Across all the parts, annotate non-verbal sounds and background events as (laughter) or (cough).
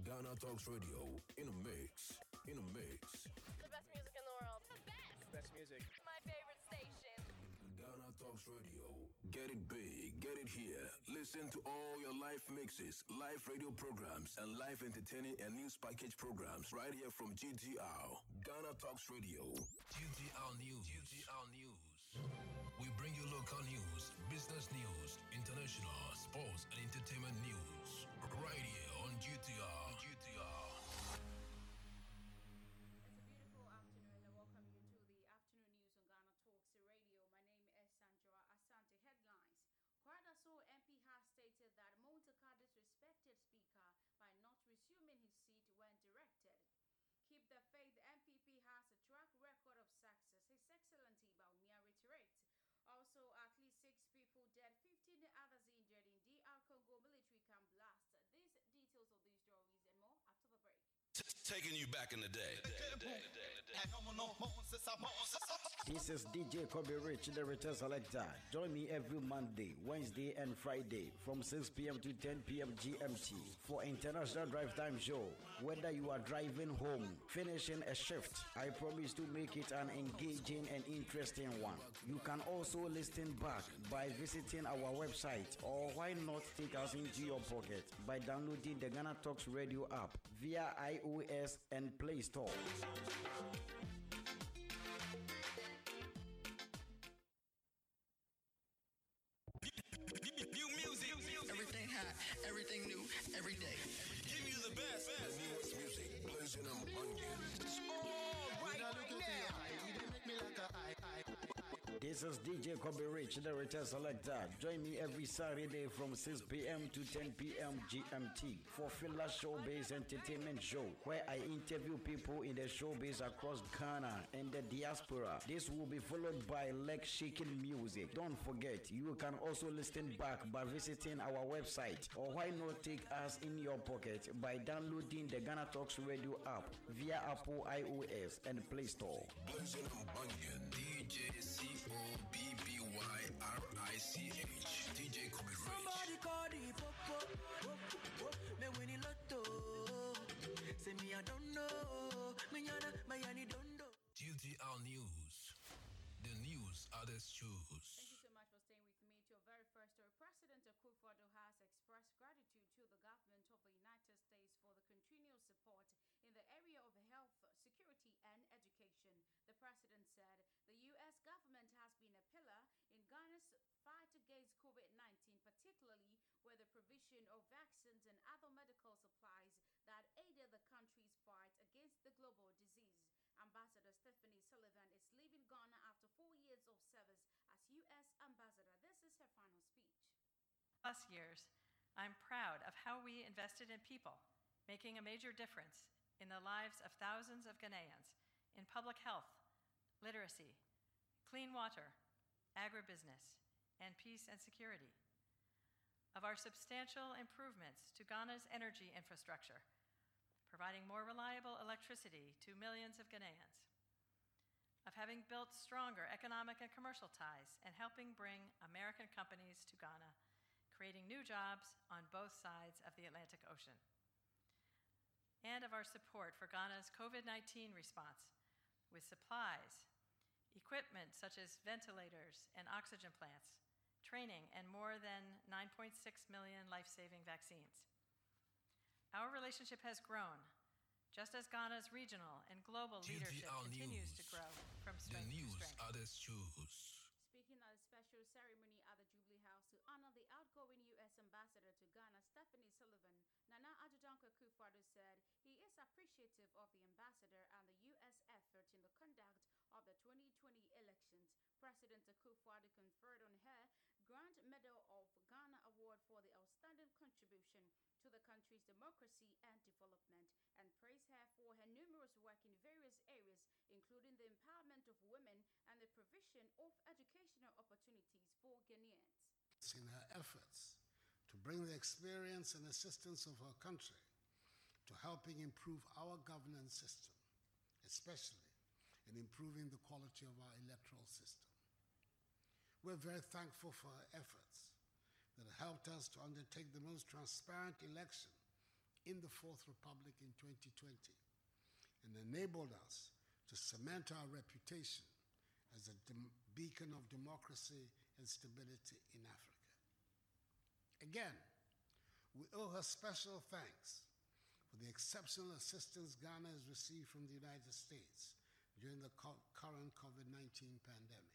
Ghana Talks Radio in a mix. In a mix. The best music in the world. The best. Best music. My favorite station. Ghana Talks Radio. Get it big, get it here. Listen to all your live mixes, live radio programs, and live entertaining and news package programs right here from GTR. Ghana Talks Radio. GTR News. GTR News. We bring you local news, business news, international, sports, and entertainment news. Right here on GTR. GTR. It's a beautiful afternoon and welcome you to the afternoon news on Ghana Talks Radio. My name is Sandra Asante. Headlines. Kwadaso MP has stated that Muntaka disrespected Speaker by not resuming his seat when directed. Keep the faith. NPP has a track record of success. His Excellency Bawumia reiterates. Also, at least six people dead, 15 others injured in DR Congo military camp blast. These details of these stories and more after the break. Taking you back in the day. This is DJ Kobe Rich, the Return Selector. Join me every Monday, Wednesday, and Friday from 6 p.m. to 10 p.m. GMT for International Drive Time Show. Whether you are driving home, finishing a shift, I promise to make it an engaging and interesting one. You can also listen back by visiting our website, or why not take us into your pocket by downloading the Ghana Talks Radio app via iOS and Play Store. This is DJ Kobe Rich, the Return Selector. Join me every Saturday from 6 p.m. to 10 p.m. GMT for Filler Showbiz Entertainment Show, where I interview people in the showbiz across Ghana and the diaspora. This will be followed by leg shaking music. Don't forget, you can also listen back by visiting our website, or why not take us in your pocket by downloading the Ghana Talks Radio app via Apple iOS and Play Store. Onion. DJ C Y R I C H. DJ Kobe Rich. Somebody call the popo, popo, popo. Me winnie lotto. Say me I don't know. Me yana, me yani don't know. GTR News. The news others Thank you choose. so much for staying with me. To your very first story, President Akufo-Addo has expressed gratitude to the government of the United States for the continued support in the area of health, security, and education. The president said the U.S. government has been a pillar in Ghana's fight against COVID 19, particularly with the provision of vaccines and other medical supplies that aided the country's fight against the global disease. Ambassador Stephanie Sullivan is leaving Ghana after four years of service as U.S. Ambassador. This is her final speech. plus years, I'm proud of how we invested in people, making a major difference in the lives of thousands of Ghanaians in public health, literacy, clean water, agribusiness, and peace and security. Of our substantial improvements to Ghana's energy infrastructure, providing more reliable electricity to millions of Ghanaians. Of having built stronger economic and commercial ties and helping bring American companies to Ghana creating new jobs on both sides of the Atlantic Ocean. And of our support for Ghana's COVID 19 response with supplies, equipment such as ventilators and oxygen plants, training, and more than 9.6 million life saving vaccines. Our relationship has grown, just as Ghana's regional and global leadership GTR continues News. to grow from The strength to strength. others choose. Speaking at a special ceremony at the Jubilee House to honor the outgoing U.S. Ambassador to Ghana, Stephanie Sullivan, Nana Addo Dankwa Akufo-Addo said he is appreciative of the ambassador and the U.S. effort in the conduct of the 2020 elections. President Akufo-Addo conferred on her Grand Medal of Ghana Award for the outstanding contribution to the country's democracy and development and praised her for her numerous work in various areas, including the empowerment of women and the provision of educational opportunities for Ghanaians. in her efforts to bring the experience and assistance of her country to helping improve our governance system, especially in improving the quality of our electoral system. We're very thankful for her efforts that helped us to undertake the most transparent election in the Fourth Republic in 2020 and enabled us to cement our reputation as a beacon of democracy and stability in Africa. Again, we owe her special thanks for the exceptional assistance Ghana has received from the United States during the current COVID 19 pandemic.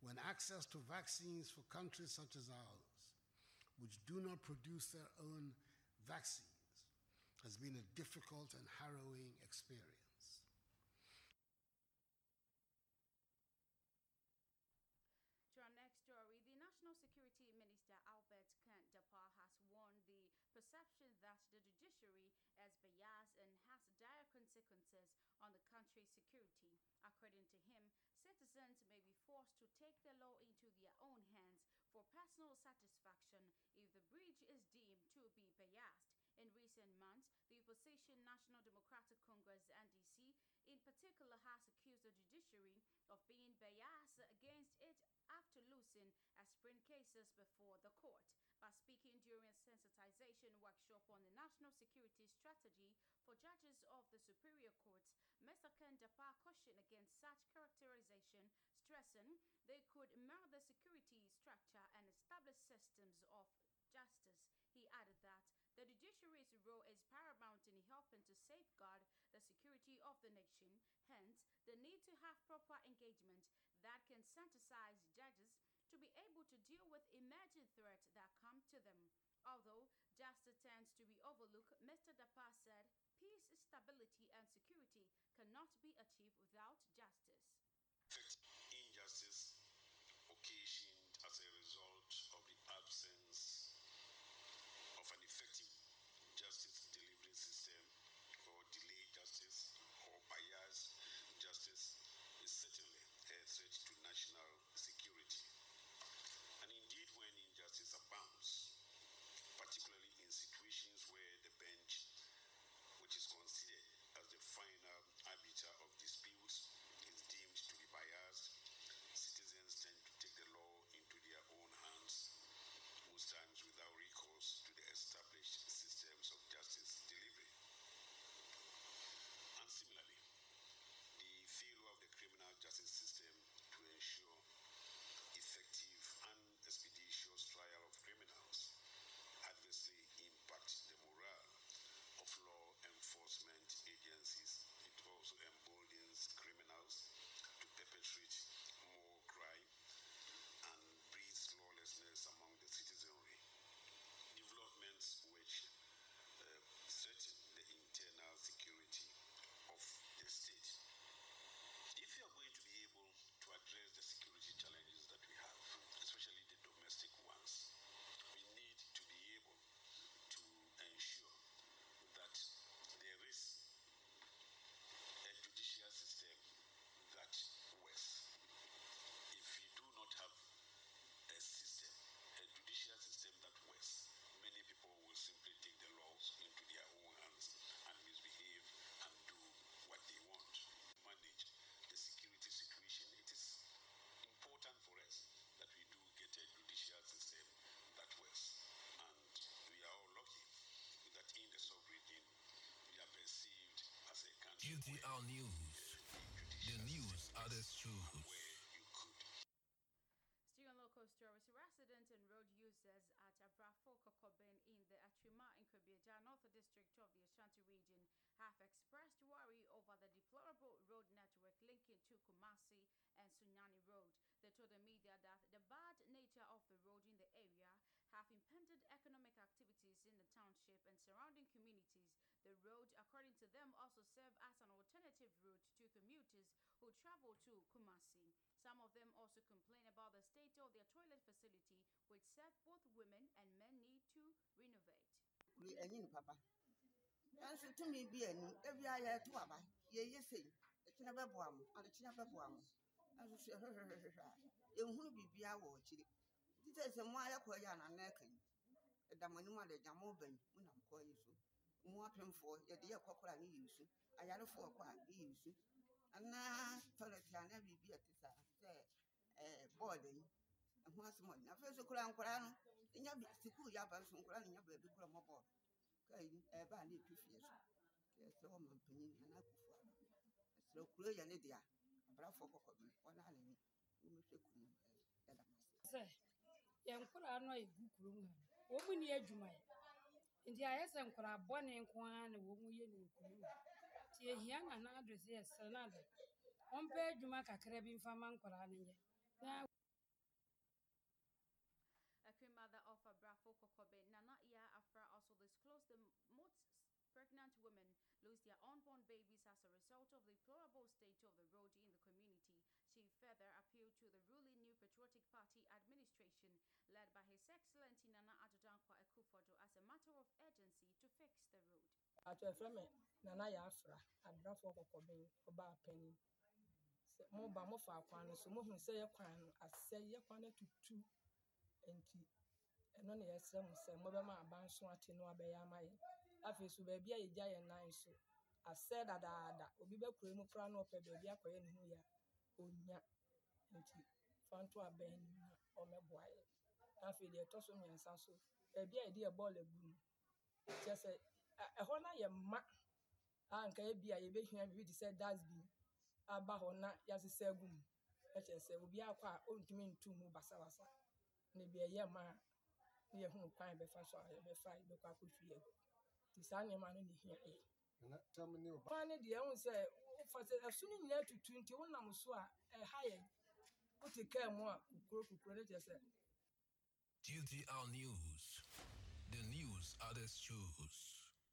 When access to vaccines for countries such as ours, which do not produce their own vaccines, has been a difficult and harrowing experience. To our next story, the National Security Minister Albert Kan-Dapaah has warned the perception that the judiciary is biased and has dire consequences on the country's security. According to him, citizens may be forced to take the law into their own hands for personal satisfaction if the bridge is deemed to be biased. In recent months, the opposition National Democratic Congress NDC in particular has accused the judiciary of being biased against it after losing aspirin cases before the court. By speaking during a sensitization workshop on the national security strategy for judges of the superior courts, Mr. Kan-Dapaah cautioned against such characterization, stressing they could mar the security structure and establish systems of justice. He added that the judiciary's role is paramount in helping to safeguard the security of the nation. Hence, the need to have proper engagement that can sensitize judges to be able to deal with emerging threats that come to them. Although justice tends to be overlooked, Mr. Dapaah said peace, stability, and security cannot be achieved without justice. injustice country News. The news could Still on local stories, residents and road users at Abrafo Kokobin in the Atrima in Kobieja, North District of the Ashanti region, have expressed worry over the deplorable road network linking to Kumasi and Sunyani Road. They told the media that the bad nature of the road in the area have impeded economic activities in the township and surrounding communities. The road, according to them, also serve as an alternative route to commuters who travel to Kumasi. Some of them also complain about the state of their toilet facility, which said both women and men need to renovate. nanso tumi bi ebi to mo. Adekyinɛ bɛboa mo. Nanso kɔ yi so mo apemfoɔ yɛde yɛ kɔkora ne yɛ nsu ayarefoɔ kɔ a ne yɛ nsu anaa toilet anaa biribi a ɛte saa sɛ ɛɛ bɔɔd yi ɛho asɛm ɔdi afei so kora nkwaraa no nya bi sukuu yɛ aba nso nkwaraa no nya baabi kora mɔ bɔɔd kaa yi ɛɛba a na etu fie so yɛsrɛ ɔmanpanyin nana akufo ado ɛsrɛ kuro yɛ ne dea abrafoɔ kɔkɔ bi wɔn a n'ani wɔmɛhwɛ kuro mu ɛɛ ɛda mo ase. sɛ yɛn nkwadaa no ayɛ gu kurom ha. Wɔn mu ni adwuma yɛ nti ayɛ sɛ nkwadaa bɔne nko ara na wɔn yɛ nti ehia yɛ wɔmpɛ adwuma kakra bi ma na queen mother of Abrafo Kokobe, Nana Iya Afra, also disclosed the most pregnant women lose their unborn babies as a result of the deplorable state of the road in the community. She further appealed to the ruling Patriotic Party administration, led by His Excellency Nana Adodankwa Ekufodo, as a matter of urgency to fix the road. ato ɛfrɛ me nana yɛ afra abrafoɔ kɔkɔben ɔbaa panyin sɛ moba mofa kwan no so mohu sɛ yɛ kwan no asɛ yɛ kwan no atutu nti ɛno na yɛsrɛ mo sɛ mobɛma aban so ate no abɛyɛ ama yɛ afei so baabi a yɛgya yɛ nan so asɛ dadaada obi bɛkura mu koraa na ɔpɛ baabi akɔyɛ ne ho yɛ a nti fa nto abɛn no mu na ɔmmɛboa yɛ na afei deɛ ɛtɔ so. Mmiɛnsa so baabi a yɛde yɛ bɔɔlo agu no kyerɛ sɛ ɛhɔ no ayɛ ma a nka ebi a yɛbɛhia biribi te sɛ dasbin aba hɔ na yɛasesa agu mu ɛkyerɛ sɛ obi akɔ a ɔntumi ntu mu basabasa. Na ebi ɛyɛ ma a na yɛhunu kwan bɛfa so a yɛbɛfa yɛbɛkɔ akɔhwie agu nti saa nneɛma no ne hia yɛ kwan no deɛ ɛhu sɛ wofa sɛ ɛso no nyinaa tutu nti wonam so a ɛha yɛ wote kaa mu a kukuro kukuro no kyerɛ sɛ GTR News. The news others choose.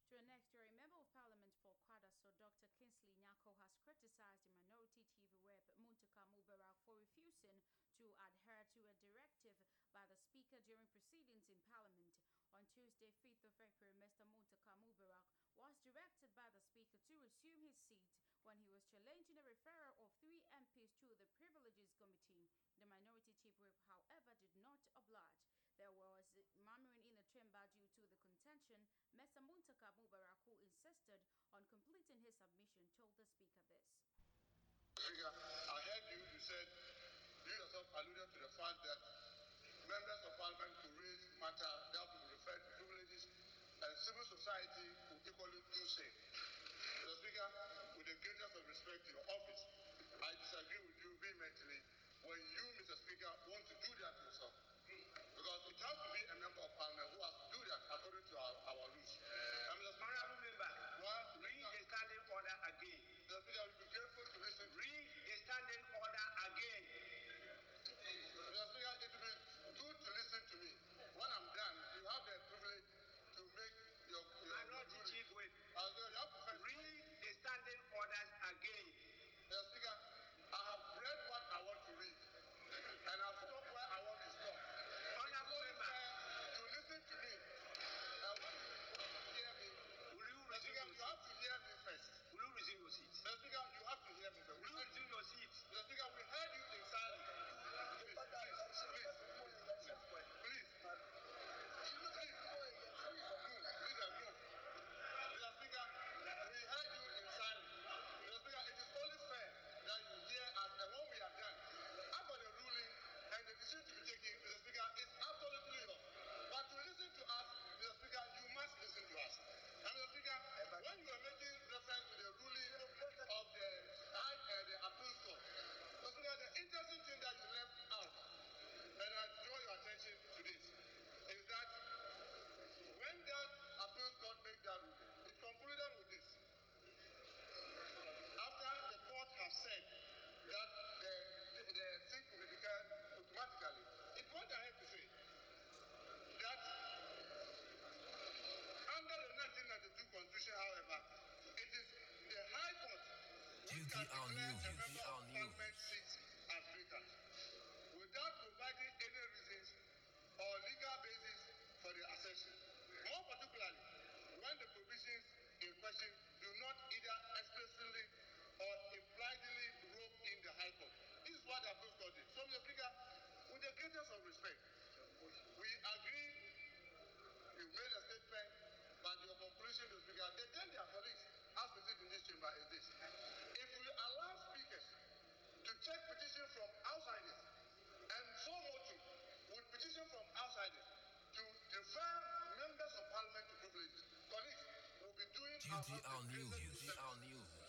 To the next story, Member of Parliament for Kwadaso, Dr. Kingsley Nyarko, has criticized the Minority Chief Whip Muntaka Mubarak for refusing to adhere to a directive by the Speaker during proceedings in Parliament. On Tuesday, 5th of April, Mr. Muntaka Mubarak was directed by the Speaker to resume his seat when he was challenging a referral of three MPs to the Privileges Committee. The Minority Chief Whip, however, did not oblige. There was murmuring in the chamber due to the contention. Mr. Muntaka Mubarak, who insisted on completing his submission, told the Speaker this. Speaker, I heard you, you said, you yourself alluded to the fact that members of parliament could raise matter that will refer to privileges and civil society will equally do same. Mr. Speaker, of respect your office, I disagree with you vehemently when you, Mr. Speaker, want to do that yourself. Because it has to be a member of parliament who has to do that according to our, our rules. Which can GTR declare News, a member GTR of News. parliament seat as vacant without providing any reasons or legal basis for the accession. More particularly, when the provisions in question do not either explicitly or impliedly rope in the High Court. This is what court did. So, Mr. Speaker, with the greatest of respect, we agree you made a statement, but your conclusion, Mr. Speaker, the then their colleagues, as we sit in this chamber, is this. GTR News. GTR News.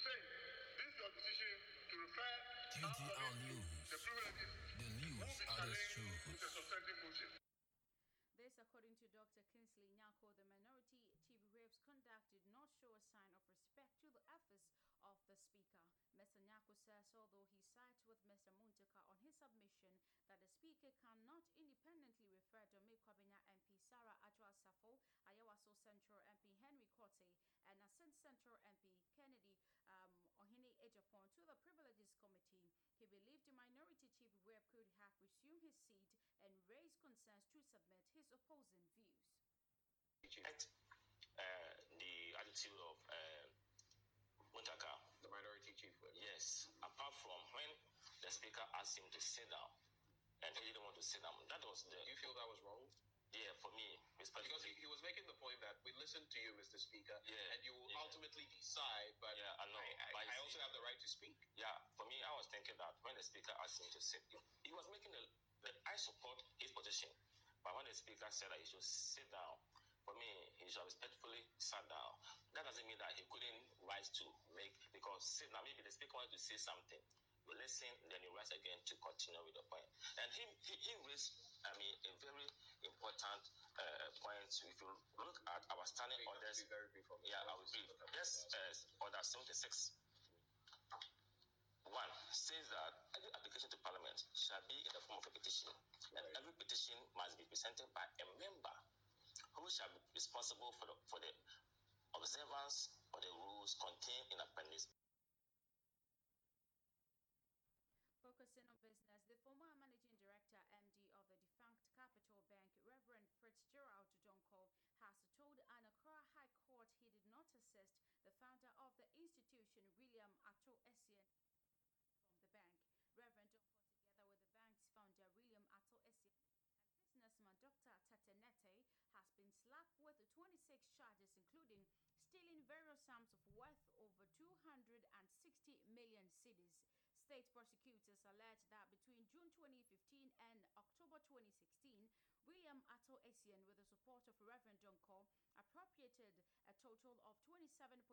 To this is your decision to refer our News. the privileges The news be others challenged choose. with a substantive motion. This, according to Dr. Kingsley Nyarko, the minority chief whips conduct did not show a sign of respect to the efforts of the speaker. Mr. Nyarko says, although he sides with Mr. Muntaka on his submission that the speaker cannot independently refer Dome Kwabenya MP Sarah Adwoa Safo, Ayawaso Central MP Henry Quartey, and Assin Central MP Kennedy Ohene Agyapong to the Privileges Committee, he believed the minority chief whip could have resumed his seat and raised concerns to submit his opposing views. at uh, the attitude of uh, Muntaka. The minority chief whip. Yes, apart from when the speaker asked him to sit down and he didn't want to sit down. That was the. Do you feel that was wrong? Yeah, for me. Because he, he was making the point that we listen to you, Mr. Speaker, Yeah, and you will yeah. ultimately decide, but Yeah, I know, I, I you also see- have the right to speak. Yeah, for me, I was thinking that when the speaker asked him to sit, he was making a. That I support his position, but when the speaker said that he should sit down, for me, he should respectfully sat down. That doesn't mean that he couldn't rise to make because sit now. Maybe the speaker wanted to say something. You listen, then you rise again to continue with the point. And he he, he raised, I mean, a very important uh, point. If you look at our standing You orders, very brief on yeah, I will brief. Yes, uh, order seventy six. One says that every application to Parliament shall be in the form of a petition, and every petition must be presented by a member who shall be responsible for the, for the observance of the rules contained in Appendix Focusing on business, the former managing director MD of the defunct Capital Bank, Reverend Fitzgerald Donko, has told an Accra High Court assist the founder of the institution, William Ato Essien, from the bank. Reverend together with the bank's founder, William Ato Essien, businessman Dr. Tatenete, has been slapped with 26 charges, including stealing various sums of worth over 260 million cedis. State prosecutors allege that between June 2015 and October 2016, William Ato Essien, with the support of Reverend Donko, appropriated a total of 27.5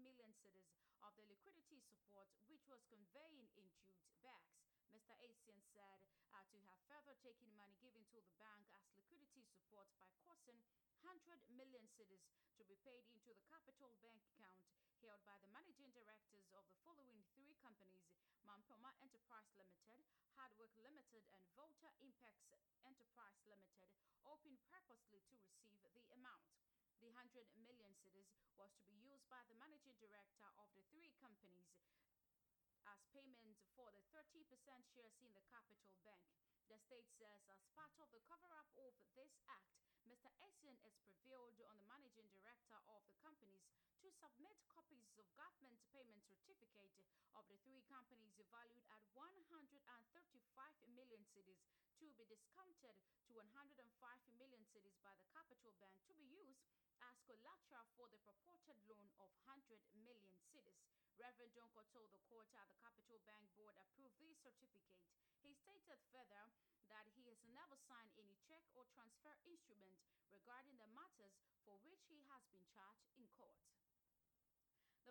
million cedis of the liquidity support, which was conveyed in jute bags. Mr. Essien said uh, to have further taken money given to the bank as liquidity support by causing 100 million cedis to be paid into the capital bank account held by the managing directors of the following three companies Mampoma Enterprise Limited, Hardwork Limited, and Volta Impex Enterprise Limited, opened purposely to receive the amount. The 100 million cedis was to be used by the managing director of the three companies as payment for the 30% shares in the capital bank. The state says, as part of the cover up of this act, Mr. Essien has prevailed on the managing director of the companies to submit copies of government payment certificate of the three companies valued at 135 million cedis to be discounted to 105 million cedis by the capital bank to be used as collateral for the purported loan of 100 million cedis. Reverend Donko told the court that the Capital Bank Board approved the certificate. He stated further that he has never signed any check or transfer instrument regarding the matters for which he has been charged in court.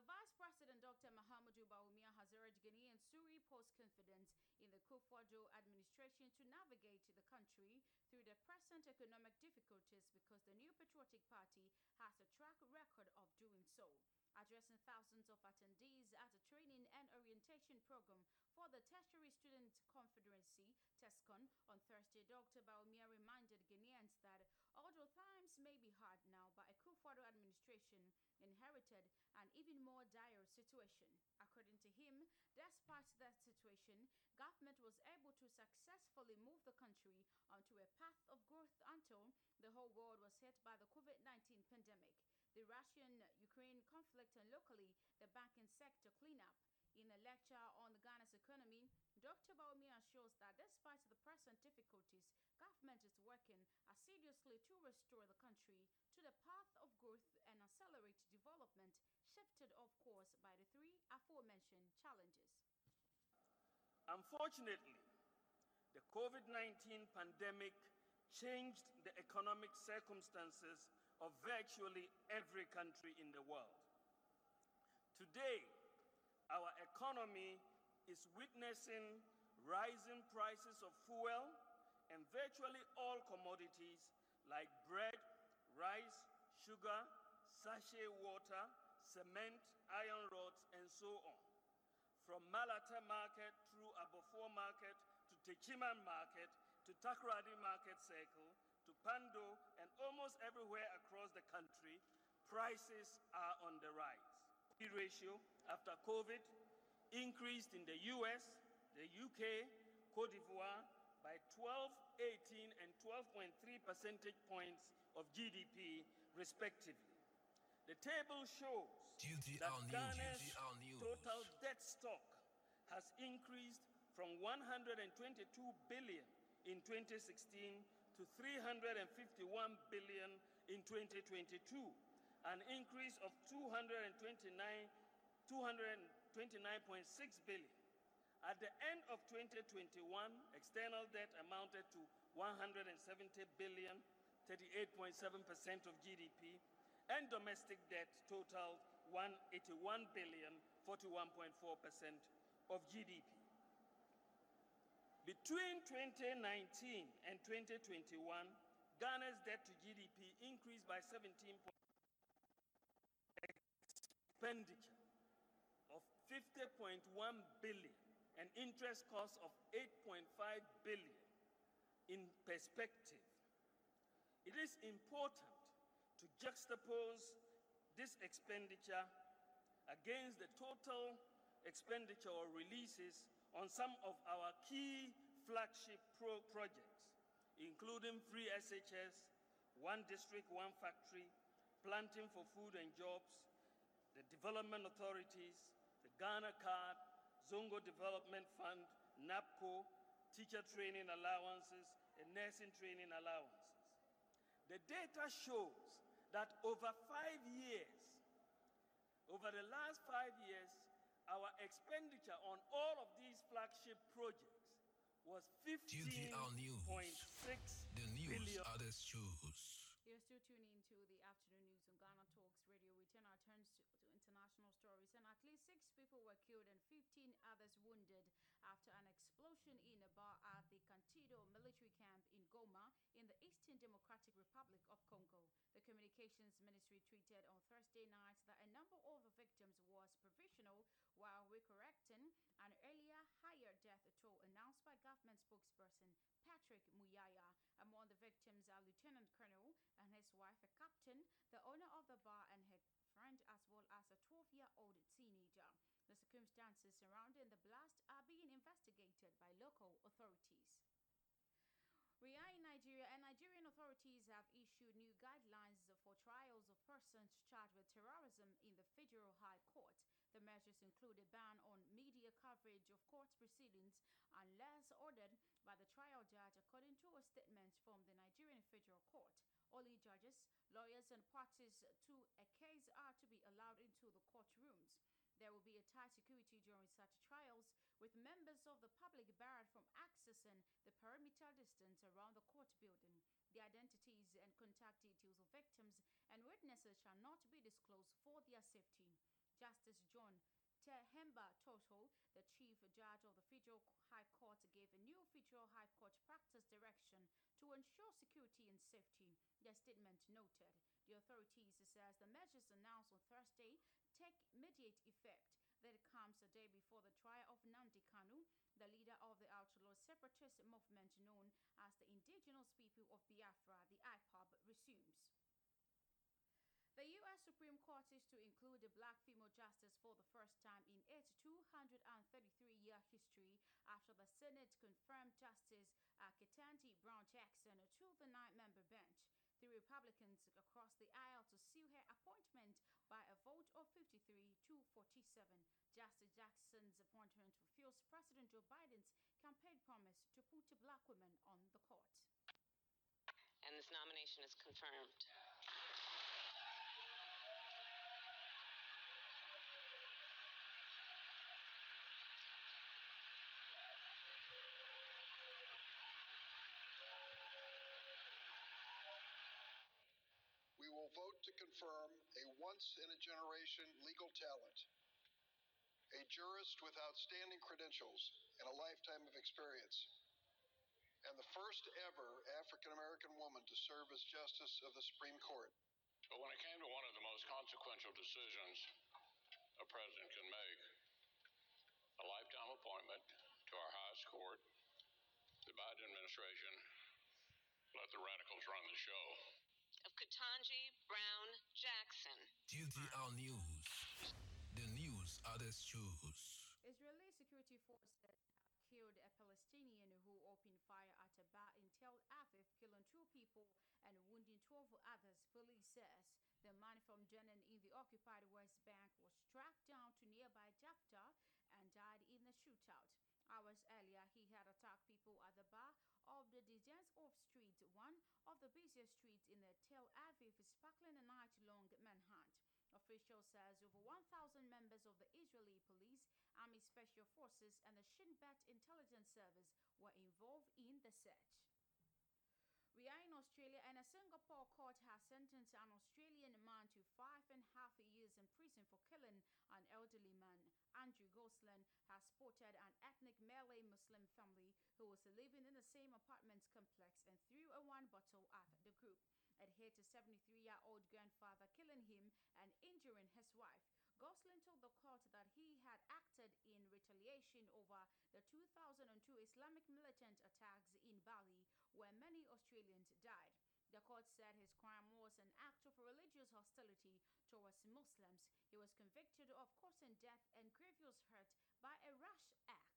Vice President, Dr. Mahamudu Bawumia, has urged Ghanaians to repose confidence in the Kufuor administration to navigate the country through the present economic difficulties because the new Patriotic Party has a track record of doing so. addressing thousands of attendees at a training and orientation program for the Tertiary Student Confederacy, TESCON, on Thursday. Dr. Bawumia reminded Ghanaians that although times may be hard now, but a Kufuor administration inherited an even more dire situation. According to him, despite that situation, government was able to successfully move the country onto a path of growth until the whole world was hit by the COVID 19 pandemic, the Russian Ukraine conflict, and locally the banking sector cleanup. In a lecture on the Ghana's economy, Dr. Bawumia shows that despite the present difficulties, government is working assiduously to restore the country the path of growth and accelerate development, shifted, of course, by the three aforementioned challenges. Unfortunately, the COVID 19 pandemic changed the economic circumstances of virtually every country in the world. Today, our economy is witnessing rising prices of fuel and virtually all commodities like bread, rice, sugar, sachet water, cement, iron rods, and so on. From Malata Market through Abofor Market to Techiman Market to Takoradi Market Circle to Pando and almost everywhere across the country, prices are on the rise. The ratio after COVID increased in the US, the UK, Cote d'Ivoire by 12, 18, and 12.3 percentage points of GDP, respectively. The table shows that Ghana's total debt stock has increased from 122 billion in 2016 to 351 billion in 2022, an increase of 229 229.6 billion. At the end of 2021, external debt amounted to 170 billion, 38.7% of GDP, and domestic debt totaled 181 billion, 41.4% of GDP. Between 2019 and 2021, Ghana's debt to GDP increased by 17 expenditure of 50.1 billion and interest cost of 8.5 billion in perspective. It is important to juxtapose this expenditure against the total expenditure or releases on some of our key flagship pro- projects, including free SHS, one district, one factory, planting for food and jobs, the development authorities, the Ghana Card, Zongo Development Fund, NABCO, teacher training allowances, and nursing training allowances. The data shows that over five years, over the last five years, our expenditure on all of these flagship projects was GTR News. 15.6 The news billion. others choose. You're still tuning into the afternoon news on Ghana Talks Radio. We turn our turns to, to international stories. And at least six people were killed and 15 others wounded after an explosion in a bar at the Katindo military camp in Goma in the Eastern Democratic Republic of Congo. The Communications Ministry tweeted on Thursday night that a number of the victims was provisional while recorrecting an earlier higher death toll announced by government spokesperson Patrick Muyaya. Among the victims are Lieutenant Colonel and his wife, a captain, the owner of the bar, and her friend, as well as a 12 year old teenager. The circumstances surrounding the blast are being investigated by local authorities. We are in Nigeria, and Nigerian authorities have issued new guidelines for trials of persons charged with terrorism in the Federal High Court. The measures include a ban on media coverage of court proceedings unless ordered by the trial judge, according to a statement from the Nigerian Federal Court. Only judges, lawyers, and parties to a case are to be allowed into the courtrooms. There will be a tight security during such trials, with members of the public barred from accessing the perimeter distance around the court building. The identities and contact details of victims and witnesses shall not be disclosed for their safety. Justice John Terhemba Tsoho, the chief judge of the Federal High Court, gave a new Federal High Court practice direction to ensure security and safety. The statement noted the authorities says the measures announced on Thursday take immediate effect. That comes a day before the trial of Nnamdi Kanu, the leader of the outlaw separatist movement known as the Indigenous People of Biafra, the IPOB, resumes. The U.S. Supreme Court is to include a black female justice for the first time in its 233-year history after the Senate confirmed Justice Ketanji Brown Jackson to the nine-member bench. The Republicans across the aisle to seal her appointment by a vote of 53 to 47. Justice Jackson's appointment fulfills President Joe Biden's campaign promise to put black women on the court. And this nomination is confirmed. we will vote to confirm a once in a generation legal talent, a jurist with outstanding credentials and a lifetime of experience, and the first ever African American woman to serve as Justice of the Supreme Court. But when it came to one of the most consequential decisions a president can make, a lifetime appointment to our highest court, the Biden administration let the radicals run the show Ketanji Brown Jackson. GTR News. The news others choose. Israeli security forces have killed a Palestinian who opened fire at a bar in Tel Aviv, killing two people and wounding 12 others, police says. The man from Jenin in the occupied West Bank was tracked down to nearby Jaffa and died in the shootout. Hours earlier, he had attacked people at the bar of the Dizengoff Street, one of the busiest streets in the Tel Aviv, sparkling a night-long manhunt. Officials says over 1,000 members of the Israeli police, Army Special Forces, and the Shin Bet intelligence service were involved in the search. We are in Australia, and a Singapore court has sentenced an Australian man to five and a half years in prison for killing an elderly man. Andrew Goslin has spotted an ethnic Malay Muslim family who was living in the same apartment complex and threw a wine bottle at the group. It hit a 73 year old grandfather, killing him and injuring his wife. Goslin told the court that he had acted in retaliation over the 2002 Islamic militant attacks in Bali, where many Australians died. The court said his crime was an act of religious hostility towards Muslims. He was convicted of causing death and grievous hurt by a rash act.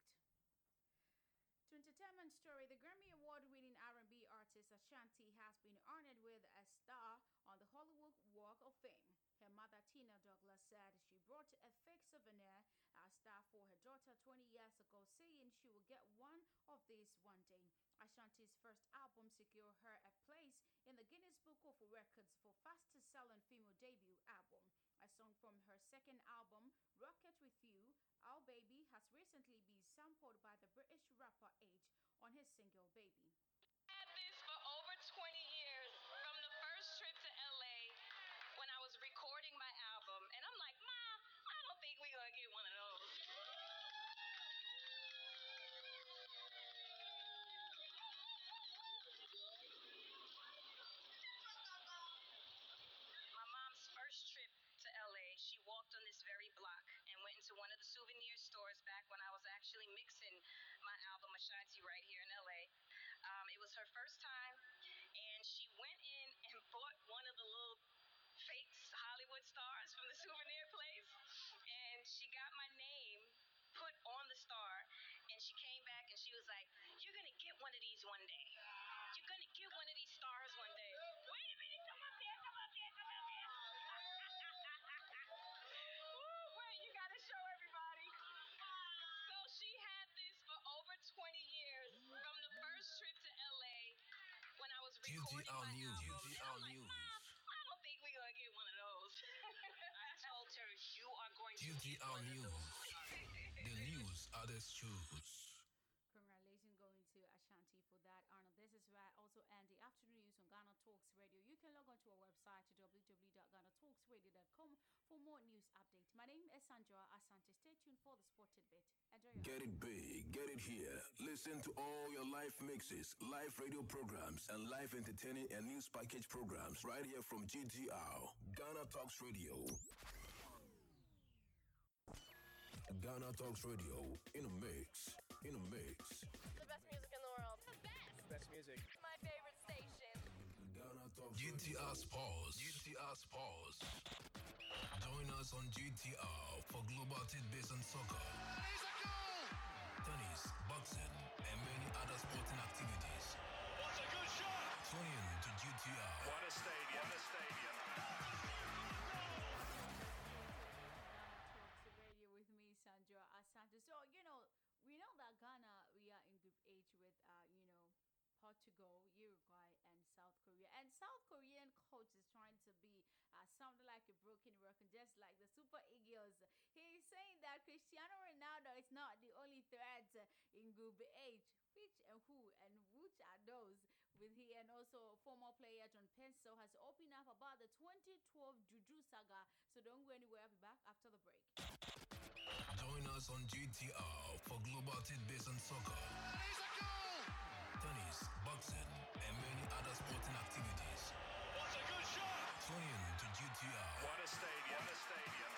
To entertainment story, the Grammy Award-winning R&B artist Ashanti has been honored with a star on the Hollywood Walk of Fame. Her mother, Tina Douglas, said she brought a fake souvenir as star for her daughter 20 years ago, saying she will get one of these one day. Ashanti's first album secured her a place in the Guinness Book of Records for fastest selling female debut album. A song from her second album, Rocket With You, Our Baby, has recently been sampled by the British rapper Aitch on his single Baby. Stores back when I was actually mixing my album Ashanti right here in LA. Um, it was her first time, and she went in and bought one of the little fake Hollywood stars from the souvenir place, and she got my name put on the star, and she came back and she was like, "You're gonna get one of these one day. When I was recording GTR my News. album. GTR And I'm like, News. I don't think we're gonna get one of those. (laughs) I told her you are going to get one of News. The news others choose. Congratulations going to Ashanti for that honor. This is where I also end the afternoon news on Ghana Talks Radio. You can log on to our website to www.ghanatalksradio.com for more news updates. My name is Sandra Asante. Stay tuned for the sport tidbit. Enjoy your Get it big, get it here. Listen to all your live mixes, live radio programs, and live entertaining and news package programs right here from GTR, Ghana Talks Radio. Ghana Talks Radio in a mix. In a mix. The best music in the world. The best. Best music. My favorite station. Ghana Talks GTR Sports. GTR Sports. Join us on GTR for global tidbits and soccer. Tennis, boxing, and many other sporting activities. What a good shot! Tune in to GTR. What a stadium, a stadium. Talks Radio with me, Sandra Asante. So, you know, we know that Ghana, we are in Group H with, uh, you know, Portugal, Uruguay, and South Korea. And South Korean coach is trying to be uh, something like a broken record, just like the Super Eagles. He's saying that Cristiano Ronaldo is not the only threat in Group H. Which and who and which are those with he and also former player John Pantsil has opened up about the 2012 Juju saga. So don't go anywhere. I'll be back after the break. Join us on GTR for global tidbits and soccer. Tennis, boxing, and many other sporting activities. Tune to GTR. What a stadium, a stadium.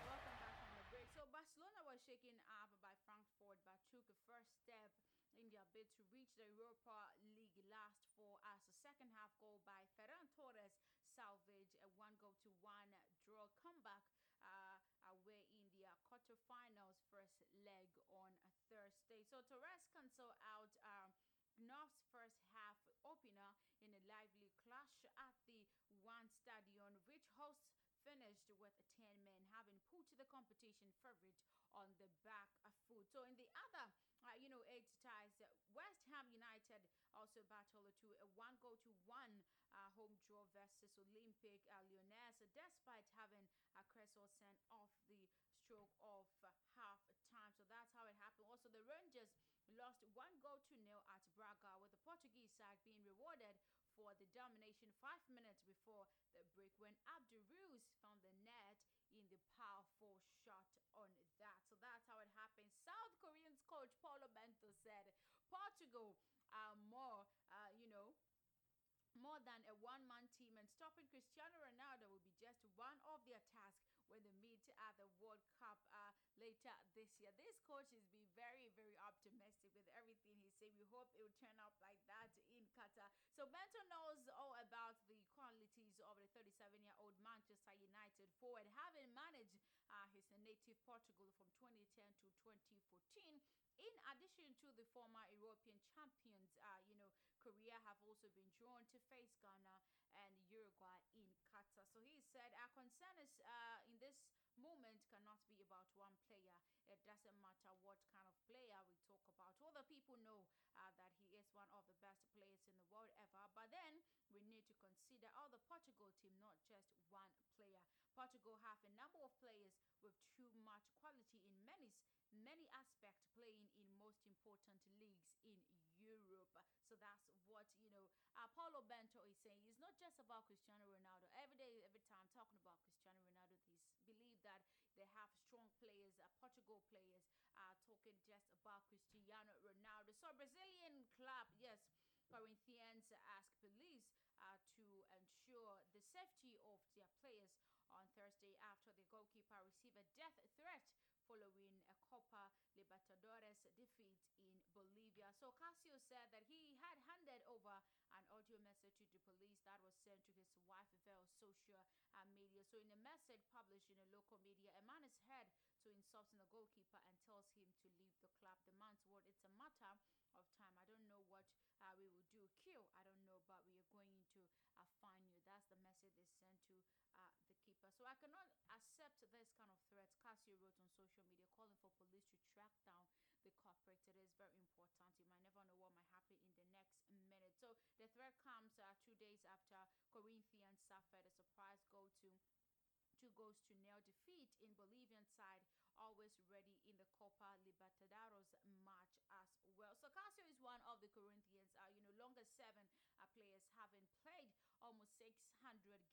Welcome back from the break. So Barcelona was shaken up by Frankfurt, but took a first step in their bid to reach the Europa League last four as the second half goal by Ferran Torres salvaged a one goal to one draw comeback uh, away in their quarterfinals first leg on a Thursday. So Torres cancelled out. Um, Knauff's first half opener in a lively clash at the One Stadion, which hosts finished with 10 men having put the competition favorite on the back of foot. So in the other, uh, you know, eight ties, West Ham United also battled to a one goal to one uh, home draw versus Olympic uh, Lyonnais, despite having a Cresswell sent off the stroke of half time. So that's how it happened. Also, the Rangers lost one goal to nil at Braga, with the Portuguese side being rewarded for the domination five minutes before the break when Abdul Ruiz found the net in the powerful shot on that. So that's how it happened. South Korean's coach Paulo Bento said Portugal are more, uh, you know, more than a one man team, and stopping Cristiano Ronaldo will be just one of their tasks when they meet at the World Cup uh, later this year. This coach is being very, very optimistic with everything he's saying. We hope it will turn out like that in Qatar. So Bento knows all about the qualities of the 37 year old Manchester United forward, having managed uh, his native Portugal from 2010 to 2014 in addition to the former European champions, uh, you know, Korea have also been drawn to face Ghana and Uruguay in Qatar. So he said, Our concern is uh, moment cannot be about one player. It doesn't matter what kind of player we talk about. Other people know uh, that he is one of the best players in the world ever. But then we need to consider all the Portugal team, not just one player. Portugal have a number of players with too much quality in many many aspects playing in most important leagues in Europe. So that's what you know. Uh, Paulo Bento is saying it's not just about Cristiano Ronaldo. Every day, every time talking about Cristiano Ronaldo, they have strong players, uh, Portugal players, uh, talking just about Cristiano Ronaldo. So Brazilian club, yes. Corinthians ask police uh, to ensure the safety of their players on Thursday after the goalkeeper received a death threat following Copa Libertadores defeat in Bolivia. So Cássio said that he had handed over an audio message to the police that was sent to his wife via social uh, media. So in a message published in a local media, a man is heard to insulting the goalkeeper and tells him to leave the club. The man's word, it's a matter of time. I don't know what uh, we will do. Kill, I don't know, but we are going to uh, find you. That's the message they sent to the. So I cannot accept this kind of threats. Cássio wrote on social media calling for police to track down the culprit. It is very important. You might never know what might happen in the next minute. So the threat comes uh, two days after Corinthians suffered a surprise goal to two goals to nil defeat in Bolivian side, always ready in the Copa Libertadores match as well. So Cássio is one of the Corinthians, uh, you know, longest seven players having played almost 600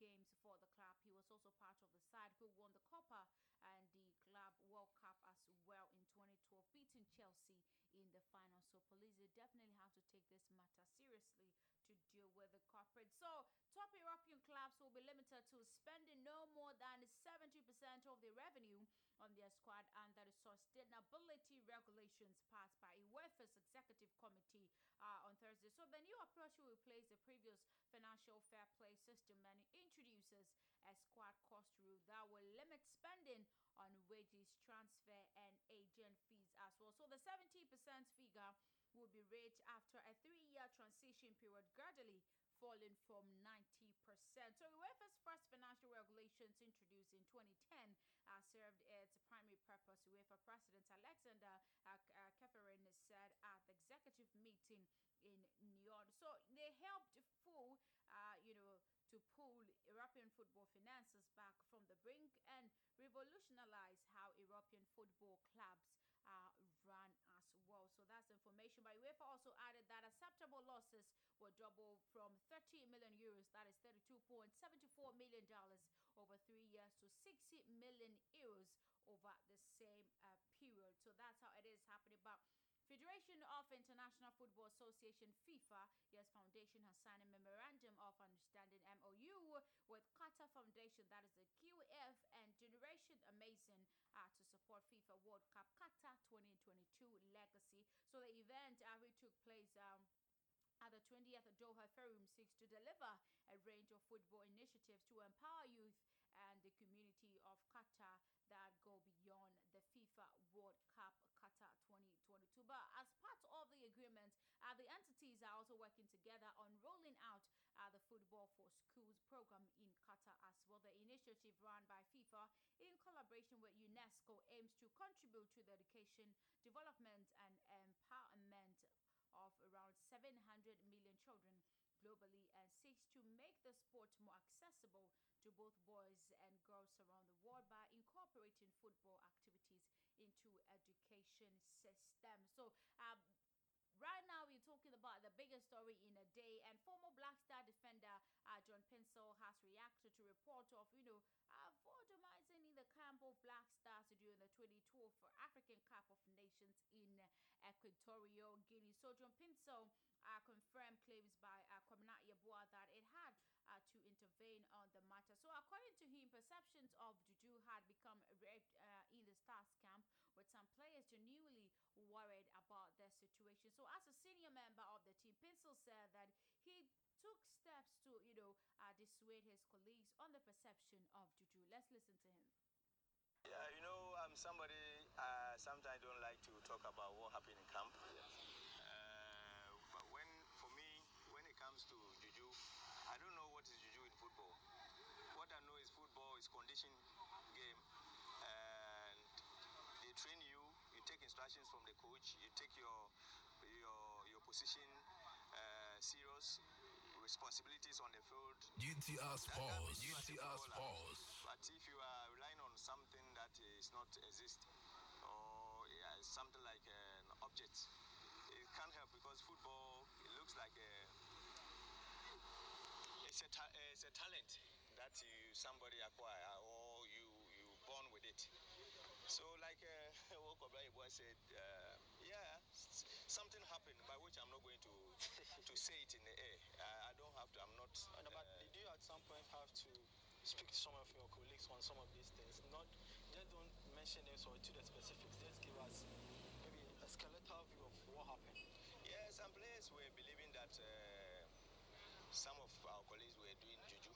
games for the club. He was also part of the side who won the Copa and the Club World Cup as well in 2012, beating Chelsea in the final. So police definitely have to take this matter seriously to deal with the corporate. So, top European clubs will be limited to spending no more than 70% of their revenue on their squad under the sustainability regulations passed by UEFA's executive committee uh, on Thursday. So, the new approach will replace the previous financial fair play system and introduces a squad cost rule that will limit spending on wages, transfer, and agent fees as well. So, the 70% figure will be raised after a three-year transition period, gradually falling from 90%. So UEFA's first financial regulations introduced in 2010 uh, served its primary purpose. UEFA President Alexander uh, uh, Ceferin said at the executive meeting in Nyon. So they helped full, uh, you know, to pull European football finances back from the brink and revolutionize how European football clubs uh, run as well. So that's information. But UEFA also added that acceptable losses were double from 30 million euros, that is $32.74 million over three years, to 60 million euros over the same uh, period. So that's how it is happening. But Federation of International Football Association FIFA, yes, Foundation has signed a memorandum of understanding MOU with Qatar Foundation, that is the QF and Generation Amazing, uh, to support FIFA World Cup Qatar 2022 legacy. So the event uh, took place. Um, at the 20th Doha Forum seeks to deliver a range of football initiatives to empower youth and the community of Qatar that go beyond the FIFA World Cup Qatar 2022. But as part of the agreement, uh, the entities are also working together on rolling out uh, the Football for Schools program in Qatar as well. The initiative run by FIFA in collaboration with UNESCO aims to contribute to the education, development, and empowerment of around 700 million children globally and seeks to make the sport more accessible to both boys and girls around the world by incorporating football activities into education system. So, um, Right now, we're talking about the biggest story in a day, and former Black Star defender uh, John Pantsil has reacted to report of, you know, uh, voodumizing in the camp of Black Stars during the 2012 African Cup of Nations in Equatorial Guinea. So John Pantsil uh, confirmed claims by uh, Kwamina Yeboah that it had uh, to intervene on the matter. So, according to him, perceptions of Juju had become raped uh, in the Stars camp, with some players genuinely worried about their situation. So, as a senior member of the team, Pantsil said that he took steps to, you know, uh, dissuade his colleagues on the perception of Juju. Let's listen to him. Yeah, you know, I'm somebody uh, sometimes don't like to talk about what happened in camp. Uh, but when, for me, when it comes to Juju, I don't know what is Juju in football. What I know is football is condition game, and they train you. You take instructions from the coach. You take your your your position uh, serious. Responsibilities on the field. GTR That- that Sports. means you as a GTR footballer. But if you are relying on something that is not exist or yeah, something like an object, it can't help because football it looks like a it's a ta- it's a talent that you somebody acquire or you you born with it. So like uh, what Kobra Iboa said, uh, yeah, s- something happened by which I'm not going to to say it in the air. I, I don't have to. I'm not. No, but uh, did you at some point have to speak to some of your colleagues on some of these things? Not just don't mention names or to the specifics. Just give us maybe a skeletal view of what happened. Yeah, some players were believing that uh, some of our colleagues were doing juju.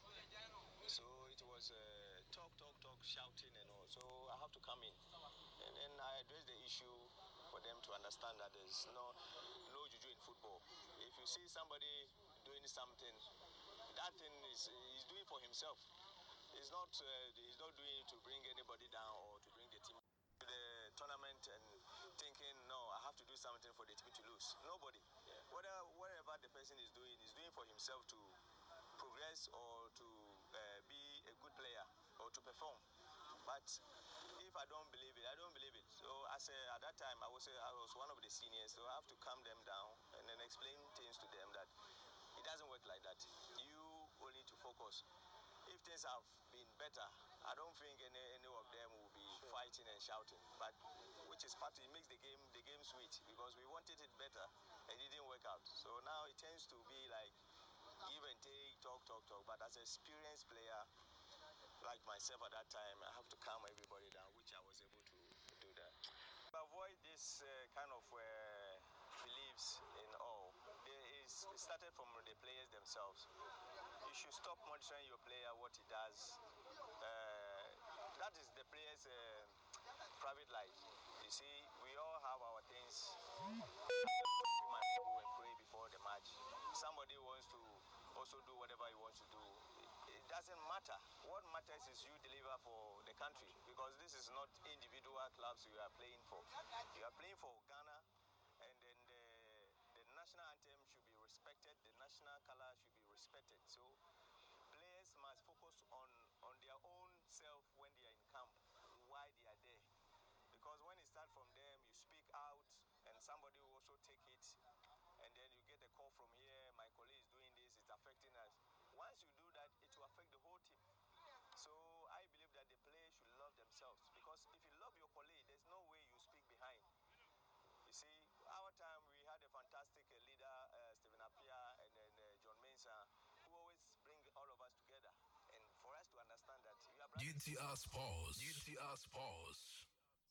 So it was uh, talk, talk, talk, shouting and all. So I have to come in. And then I address the issue for them to understand that there's no, no juju in football. If you see somebody doing something, that thing is he's doing for himself. He's not, uh, he's not doing it to bring anybody down or to bring the team to the tournament and thinking, no, I have to do something for the team to lose. Nobody. Whether whatever the person is doing, is doing for himself to progress or to uh, be a good player to perform. But if I don't believe it, I don't believe it. So I a, at that time, I was I was one of the seniors, so I have to calm them down and then explain things to them that it doesn't work like that. You only need to focus. If things have been better, I don't think any, any of them will be fighting and shouting. But which is part, of it makes the game the game sweet because we wanted it better and it didn't work out. So now it tends to be like give and take, talk, talk, talk. But as an experienced player, like myself at that time, I have to calm everybody down, which I was able to do that. Avoid this uh, kind of uh, beliefs in all. There is, it started from the players themselves. You should stop monitoring your player, what he does. Uh, that is the player's uh, private life. You see, we all have our things. Might go and pray before the match. Somebody wants to also do whatever he wants to do. Doesn't matter. What matters is you deliver for the country because this is not individual clubs you are playing for. You are playing for Ghana, and then the, the national anthem should be respected. The national color should be respected. So players must focus on on their own self when they are in camp, why they are there. Because when it starts from them, you speak out, and somebody will also take it, and then you get a call from here. My colleague is doing this; it's affecting us. Once you do that, it will affect the whole team. So I believe that the players should love themselves because if you love your colleague, there's no way you speak behind. You see, our time we had a fantastic uh, leader, uh, Stephen Appiah, and then uh, John Mensah, who always bring all of us together. And for us to understand that we are brothers. GTR Sports. GTR Sports.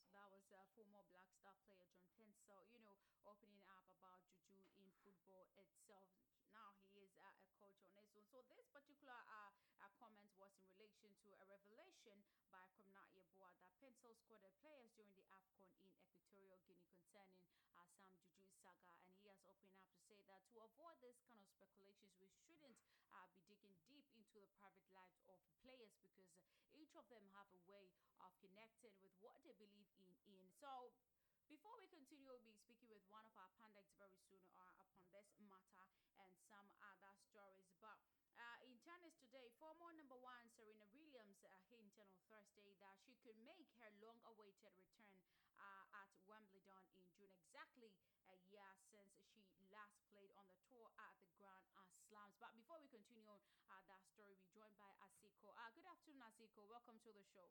So that was uh, former Black Star player John Pantsil, you know, opening up about Juju in football itself. Now he is uh, a coach on his own. So this particular uh, uh, comment was in relation to a revelation by Kromna Yeboah that Pantsil squaded players during the AFCON in Equatorial Guinea concerning uh, Sam Juju saga. And he has opened up to say that to avoid this kind of speculations, we shouldn't uh, be digging deep into the private lives of players because each of them have a way of connecting with what they believe in. in. So before we continue, we'll be speaking with one of our pundits very soon uh, upon this matter and some other stories. But uh, in tennis today, former number one Serena Williams uh, hinted on Thursday that she could make her long awaited return uh, at Wimbledon in June, exactly a year since she last played on the tour at the Grand Slams. But before we continue on uh, that story, we're joined by Asiko. Uh, good afternoon, Asiko. Welcome to the show.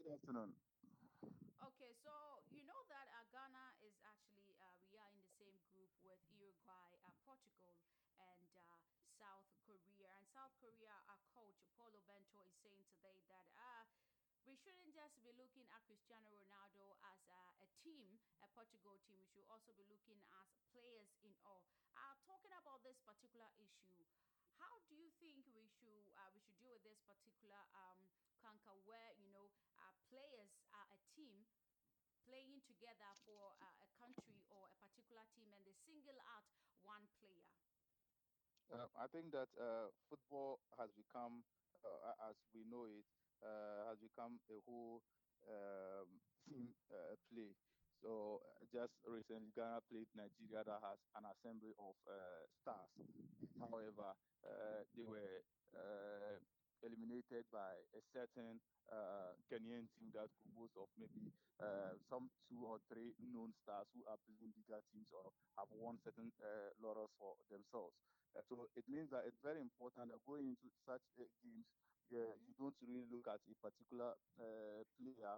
Good afternoon. Okay, so you know that uh, Ghana is actually uh, we are in the same group with Uruguay, uh, Portugal, and uh, South Korea. And South Korea, our coach Paulo Bento is saying today that uh, we shouldn't just be looking at Cristiano Ronaldo as uh, a team, a Portugal team. We should also be looking as players in all. Uh, talking about this particular issue, how do you think we should uh, we should deal with this particular um, where you know uh, players are a team playing together for uh, a country or a particular team and they single out one player? Uh, I think that uh, football has become, uh, as we know it, has become a whole um, team uh, play. So uh, just recently, Ghana played Nigeria that has an assembly of uh, stars. However, uh, they were uh, eliminated by a certain uh, Kenyan team that composed of maybe uh, some two or three known stars who are playing bigger teams or have won certain uh, laurels for themselves. Uh, so it means that it's very important going into such uh, games, yeah, you don't really look at a particular uh, player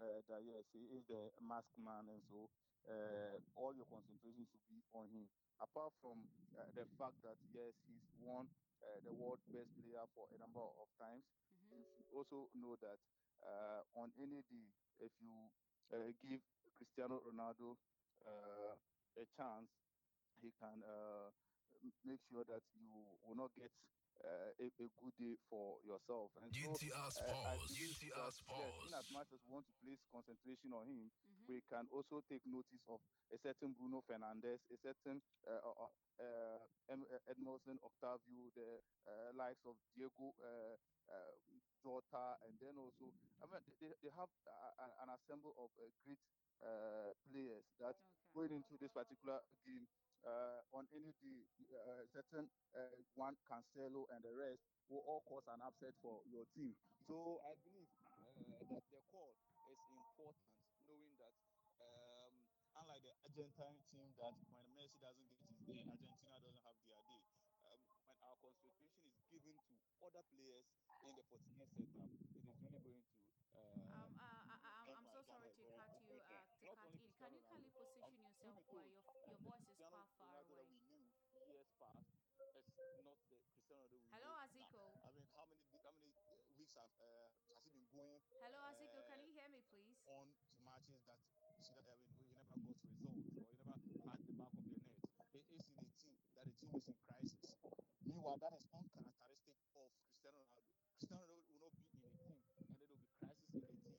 uh, that yes, he is the mask man, and so uh, all your concentration should be on him. Apart from uh, the fact that yes, he's won uh, the world best player for a number of times, you should also know that uh, on any day, if you uh, give Cristiano Ronaldo uh, a chance, he can uh, make sure that you will not get uh, a, a good day for yourself. And so, GTR uh, I Sports. believe GTR that, yes, in as much as we want to place concentration on him, we can also take notice of a certain Bruno Fernandes, a certain uh, uh, uh, uh, Edmondson Octavio, the uh, likes of Diego uh, uh, Jota, and then also, I mean, they, they have uh, an- an assemble of uh, great uh, players that going into this particular game uh, on any day, uh, certain uh, one Cancelo and the rest will all cause an upset for your team. So I believe uh, that the call is important, knowing that um, unlike the Argentine team, that when Messi doesn't get his day, Argentina doesn't have their day. Um, when our concentration is given to other players in the 14th setup, it is really going to. Uh, Um, uh, I, I, I'm so sorry to cut you uh, to cut in. Can you kindly position um, yourself where your uh, your the voice is Cristiano far far Ronaldo away? that we knew years past is not the Cristiano Ronaldo will Hello, go. Aziko. Now, I mean, how many how many weeks have uh, has he been going? Hello, Aziko. Can uh, you hear me, please? on to matches that she, I mean, you never got results or you never had the back of the net. It is in a team that the team is in crisis. Meanwhile, that is uncharacteristic of Cristiano Ronaldo. Cristiano Ronaldo will not be in a team and there will be crisis in the team.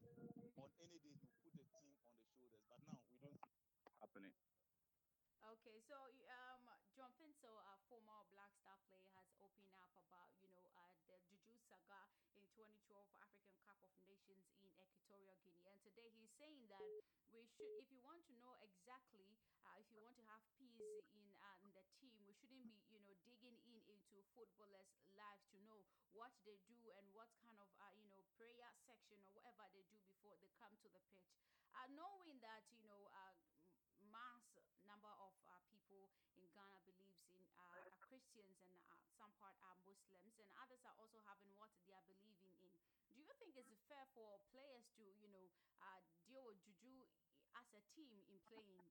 On any day, he will put the team on the shoulders. But now we don't see happening. Okay, so um, John Pinto, a former Black Star player, has opened up about you know uh, the saga in 2012 African Cup of Nations in Equatorial Guinea, and today he's saying that we should, if you want to know exactly, uh, if you want to have peace in, uh, in the team, we shouldn't be you know digging in into footballers' lives to know what they do and what kind of uh, you know prayer section or whatever they do before they come to the pitch. Uh, knowing that you know uh, mass number of uh, people in Ghana believes in uh, are Christians and uh, some part are Muslims and others are also having what they are believing in. Do you think it's fair for players to you know uh, deal with juju as a team in playing?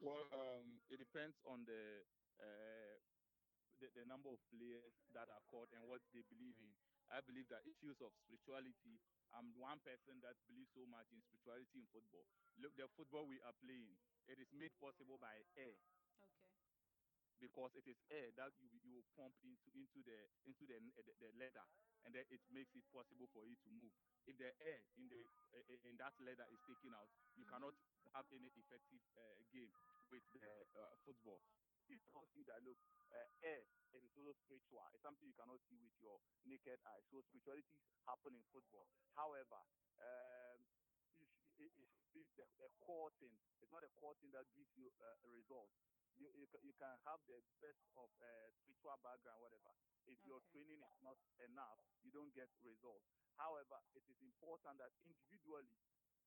Well, um, it depends on the, uh, the the number of players that are caught and what they believe in. I believe that issues of spirituality. I'm one person that believes so much in spirituality in football. Look, the football we are playing, it is made possible by air. Because it is air that you you pump into into the into the the, the leather, and then it makes it possible for you to move. If the air in the uh, in that leather is taken out, you cannot have any effective uh, game with the uh, football. It tells you that look, uh, air it is also spiritual. It's something you cannot see with your naked eye. So spirituality happen in football. However, um, you sh- it, it should be the, the core thing. It's not a core thing that gives you uh, a result. You, you, you can have the best of uh, spiritual background, whatever. If your training is not enough, you don't get results. However, it is important that individually,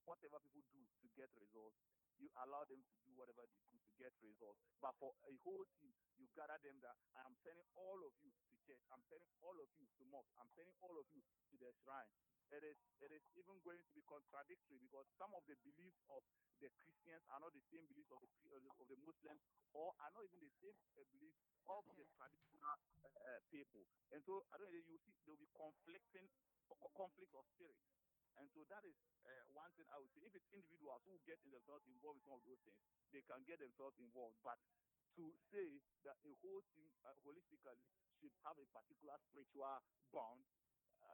whatever people do to get results, you allow them to do whatever they do to get results. But for a whole team, you gather them that I am sending all of you to church. I'm sending all of you to mosque. I'm sending all of you to the shrine. It is it is even going to be contradictory because some of the beliefs of the Christians are not the same beliefs of the of the, Muslims or are not even the same uh, beliefs of the traditional uh, uh, people. And so I don't know you see there will be conflicting co- conflict of spirit. And so that is uh, one thing I would say. If it's individuals who get themselves involved in some of those things, they can get themselves involved. But to say that a whole team uh, holistically should have a particular spiritual bond,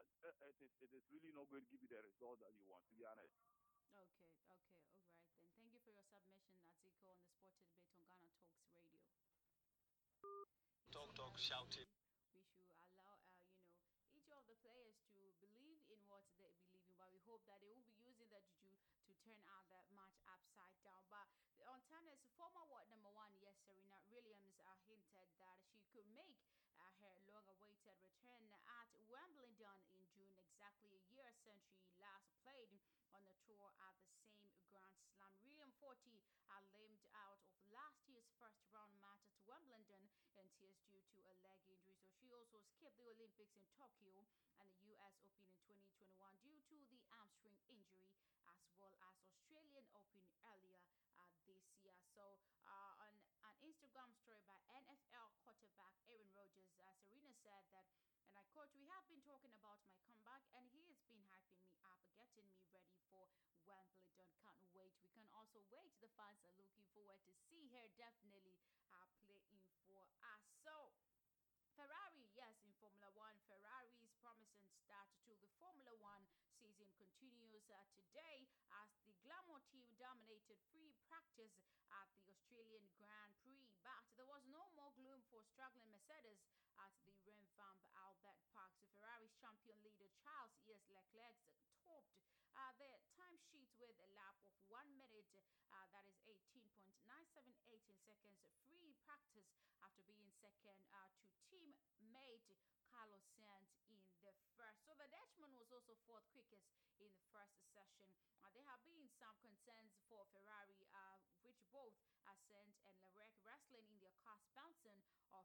it, is, it is really not going to give you the result that you want, to be honest. Okay, okay, all right then. Thank you for your submission, Aziko, on the Sport Debate on Ghana Talks Radio. Talk, talk, shouting. we should allow uh, you know each of the players to believe in what they believe in but we hope that they won't be using that juju to turn out that match upside down but on tennis former world number one yes serena williams uh, hinted that she could make her long-awaited return at wimbledon in june exactly a year since she last played on the tour at the same Grand Slam. William Forty uh, limped out of last year's first round match at Wimbledon and tears due to a leg injury. So she also skipped the Olympics in Tokyo and the US Open in 2021 due to the hamstring injury, as well as Australian Open earlier uh, this year. So uh, on an Instagram story by NFL quarterback Aaron Rodgers, uh, Serena said that and I quote, We have been talking about my comeback, and he has been hyping me up, getting me ready for Wimbledon. Can't wait. We can also wait. The fans are looking forward to see her definitely uh, playing for us. So, Ferrari, yes, in Formula One, Ferrari's promising start to the Formula One season continues uh, today as the Glamour team dominated free practice at the Australian Grand Prix. But there was no more gloom for struggling Mercedes at the revamped Albert Park. So Ferrari's champion leader Charles E.S. Leclerc topped uh, the timesheet with a lap of one minute, uh, that is 18.978 in seconds free practice after being second uh, to teammate Carlos Sainz in the first. So the Dutchman was also fourth quickest in the first session. Uh, there have been some concerns for Ferrari, uh, which both uh, Sainz and Leclerc wrestling in their cars bouncing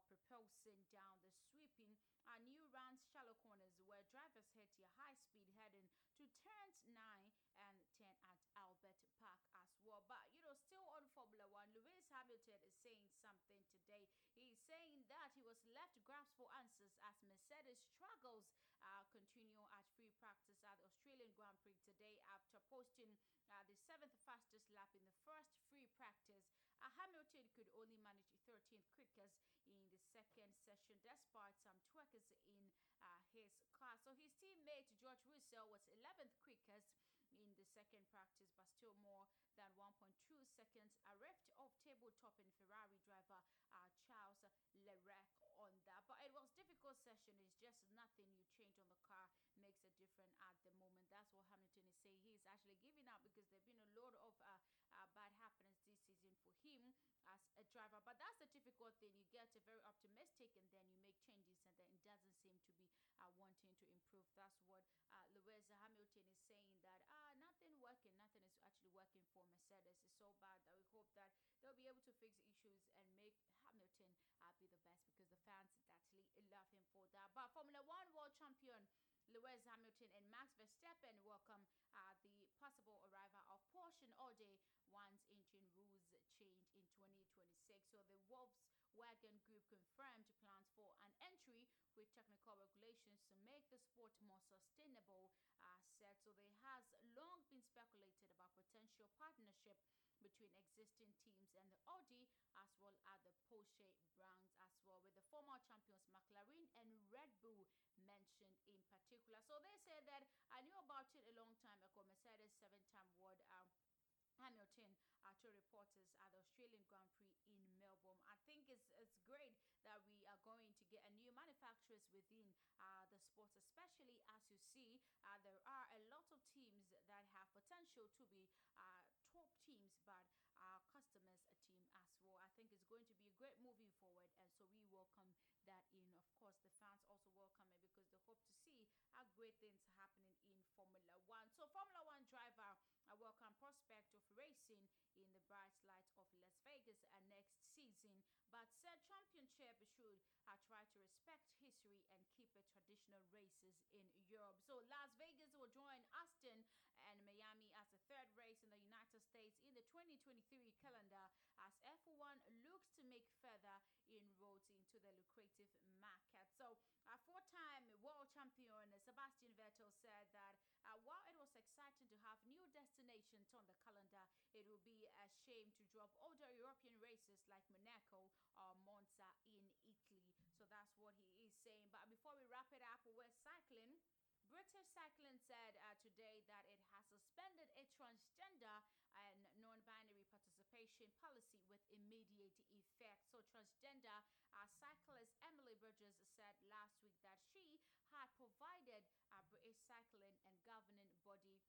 propulsing down the sweeping uh, new runs shallow corners where drivers hit a high speed heading to turns 9 and 10 at Albert Park as well. But you know, still on Formula One, Lewis Hamilton is saying something today. He's saying that, he was left grasp for answers as Mercedes struggles uh, continue at free practice at the Australian Grand Prix today after posting uh, the seventh fastest lap in the first free practice. Hamilton could only manage 13th quickest in the second session despite some twerkers in uh, his car. So his teammate George Russell was 11th quickest in the second practice, but still more than 1.2 seconds arrived off table-topping Ferrari driver uh, Charles Leclerc on that. But it was difficult session. It's just nothing you change on the car makes a difference at the moment. That's what Hamilton is saying. He's actually giving up because there've been a lot of uh, uh, bad happenings this season for him as a driver. But that's the difficult thing. You get very optimistic and then you make changes and then it doesn't seem to be uh, wanting to improve. That's what uh, Lewis Hamilton is saying that uh, nothing working, nothing is actually working for Mercedes. It's so bad that we hope that they'll be able to fix issues and make Hamilton uh, be the best because the fans actually love him for that. But Formula One world champion Lewis Hamilton and Max Verstappen welcome uh, the possible arrival of Porsche Audi once engine 2026. So the Wolves Wagon Group confirmed plans for an entry with technical regulations to make the sport more sustainable. Said so. There has long been speculated about potential partnership between existing teams and the Audi as well as the Porsche brands as well with the former champions McLaren and Red Bull mentioned in particular. So they said that I knew about it a long time ago. Mercedes seven-time world uh, Hamilton to reporters at the Australian Grand Prix in Melbourne. I think it's, it's great that we are going to get a new manufacturers within uh, the sports, especially as you see, uh, there are a lot of teams that have potential to be uh, top teams, but our customers a team as well. I think it's going to be a great moving forward, and so we welcome that in. Of course, the fans also welcome it because they hope to see how great things happening in Formula One. So, Formula One driver, a welcome prospect of racing bright light of Las Vegas uh, next season, but said championship should uh, try to respect history and keep it traditional races in Europe. So Las Vegas will join Austin and Miami as the third race in the United States in the 2023 calendar as F1 looks to make further inroads into the lucrative market. So a four-time world champion Sebastian Vettel said that uh, while it was exciting to have new destinations on the calendar, it would be a shame to drop older European races like Monaco or Monza in Italy. So that's what he is saying. But before we wrap it up with cycling, British Cycling said uh, today that it has suspended its transgender and non-binary participation policy with immediate effect. So transgender uh, cyclist Emily Bridges said last week that she had provided uh, British Cycling and governing body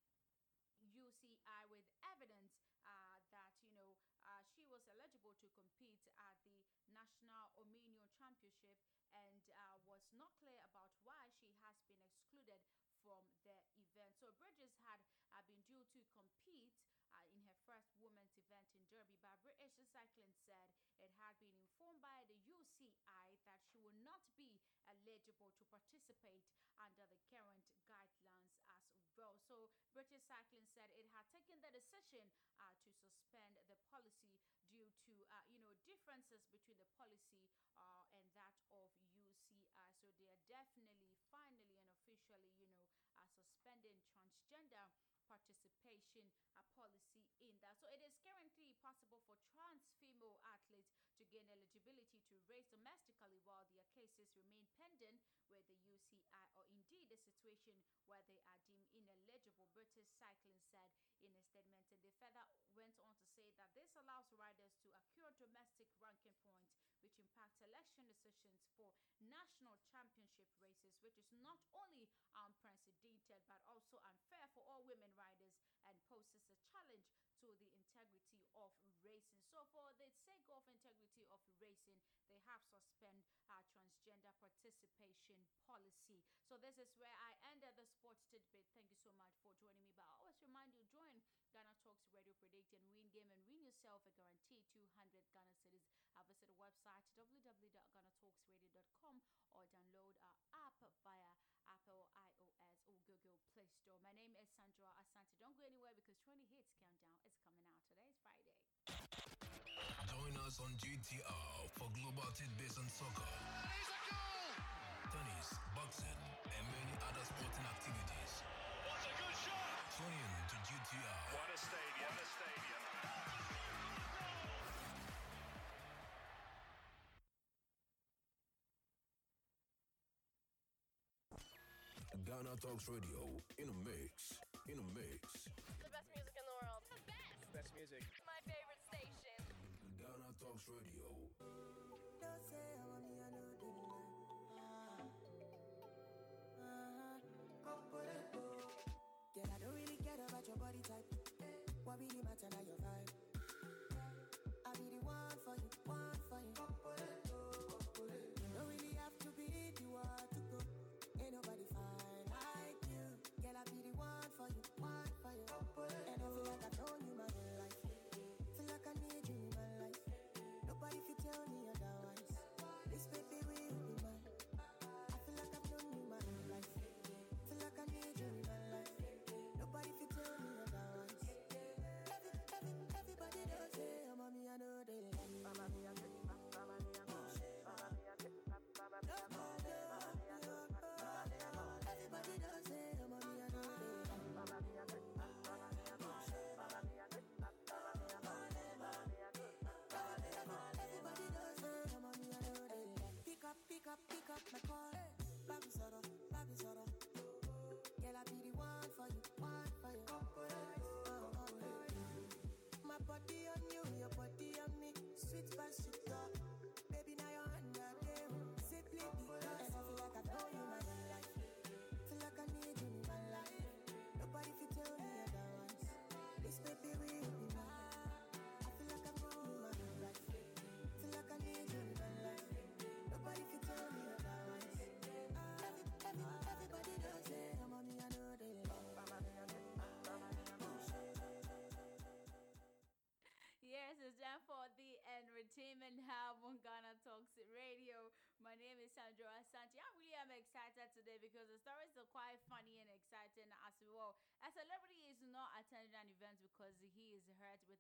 UCI with evidence uh, that you know uh, she was eligible to compete at the National Omnium Championship and uh, was not clear about why she has been excluded from the event. So Bridges had uh, been due to compete uh, in her first women's event in Derby, but British Cycling said it had been informed by the UCI that she would not be eligible to participate under the current guidelines as well. So British Cycling said it had taken the decision uh, to suspend the policy due to uh, you know differences between the policy uh, and that of UCI. So they are definitely, finally, and officially, you know, uh, suspending transgender participation uh, policy in that. So it is currently possible for trans female athletes to gain eligibility to race domestically while their cases remain pending with the UCI or indeed a situation where they are deemed ineligible. British Cycling said in a statement and they further went on to say that this allows riders to accrue domestic ranking points which impact selection decisions for national championship races which is not only unprecedented but also unfair for all women riders and poses a challenge to the integrity of racing. So, for the sake of of racing, they have suspended our transgender participation policy. So, this is where I ended the sports tidbit. Thank you so much for joining me. But I always remind you join Ghana Talks Radio Predict and Win Game and win yourself a guaranteed 200 Ghana cedis. Uh, visit the website www.ghanatalksradio.com or download our app via Apple iOS or Google Play Store. My name is Sandra Asante. Don't go anywhere because 20 Hits Countdown is us on GTR for Global about it based on soccer, tennis, boxing, and many other sporting activities. What a good shot! Tune in to GTR. What a stadium, What a stadium. Ghana Talks Radio in a mix. In a mix. The best music in the world. The best. Best music. My favorite station. Ghana Talks Radio. Girl, I don't really care about your body type. What really matter now your vibe? Up, pick up my call.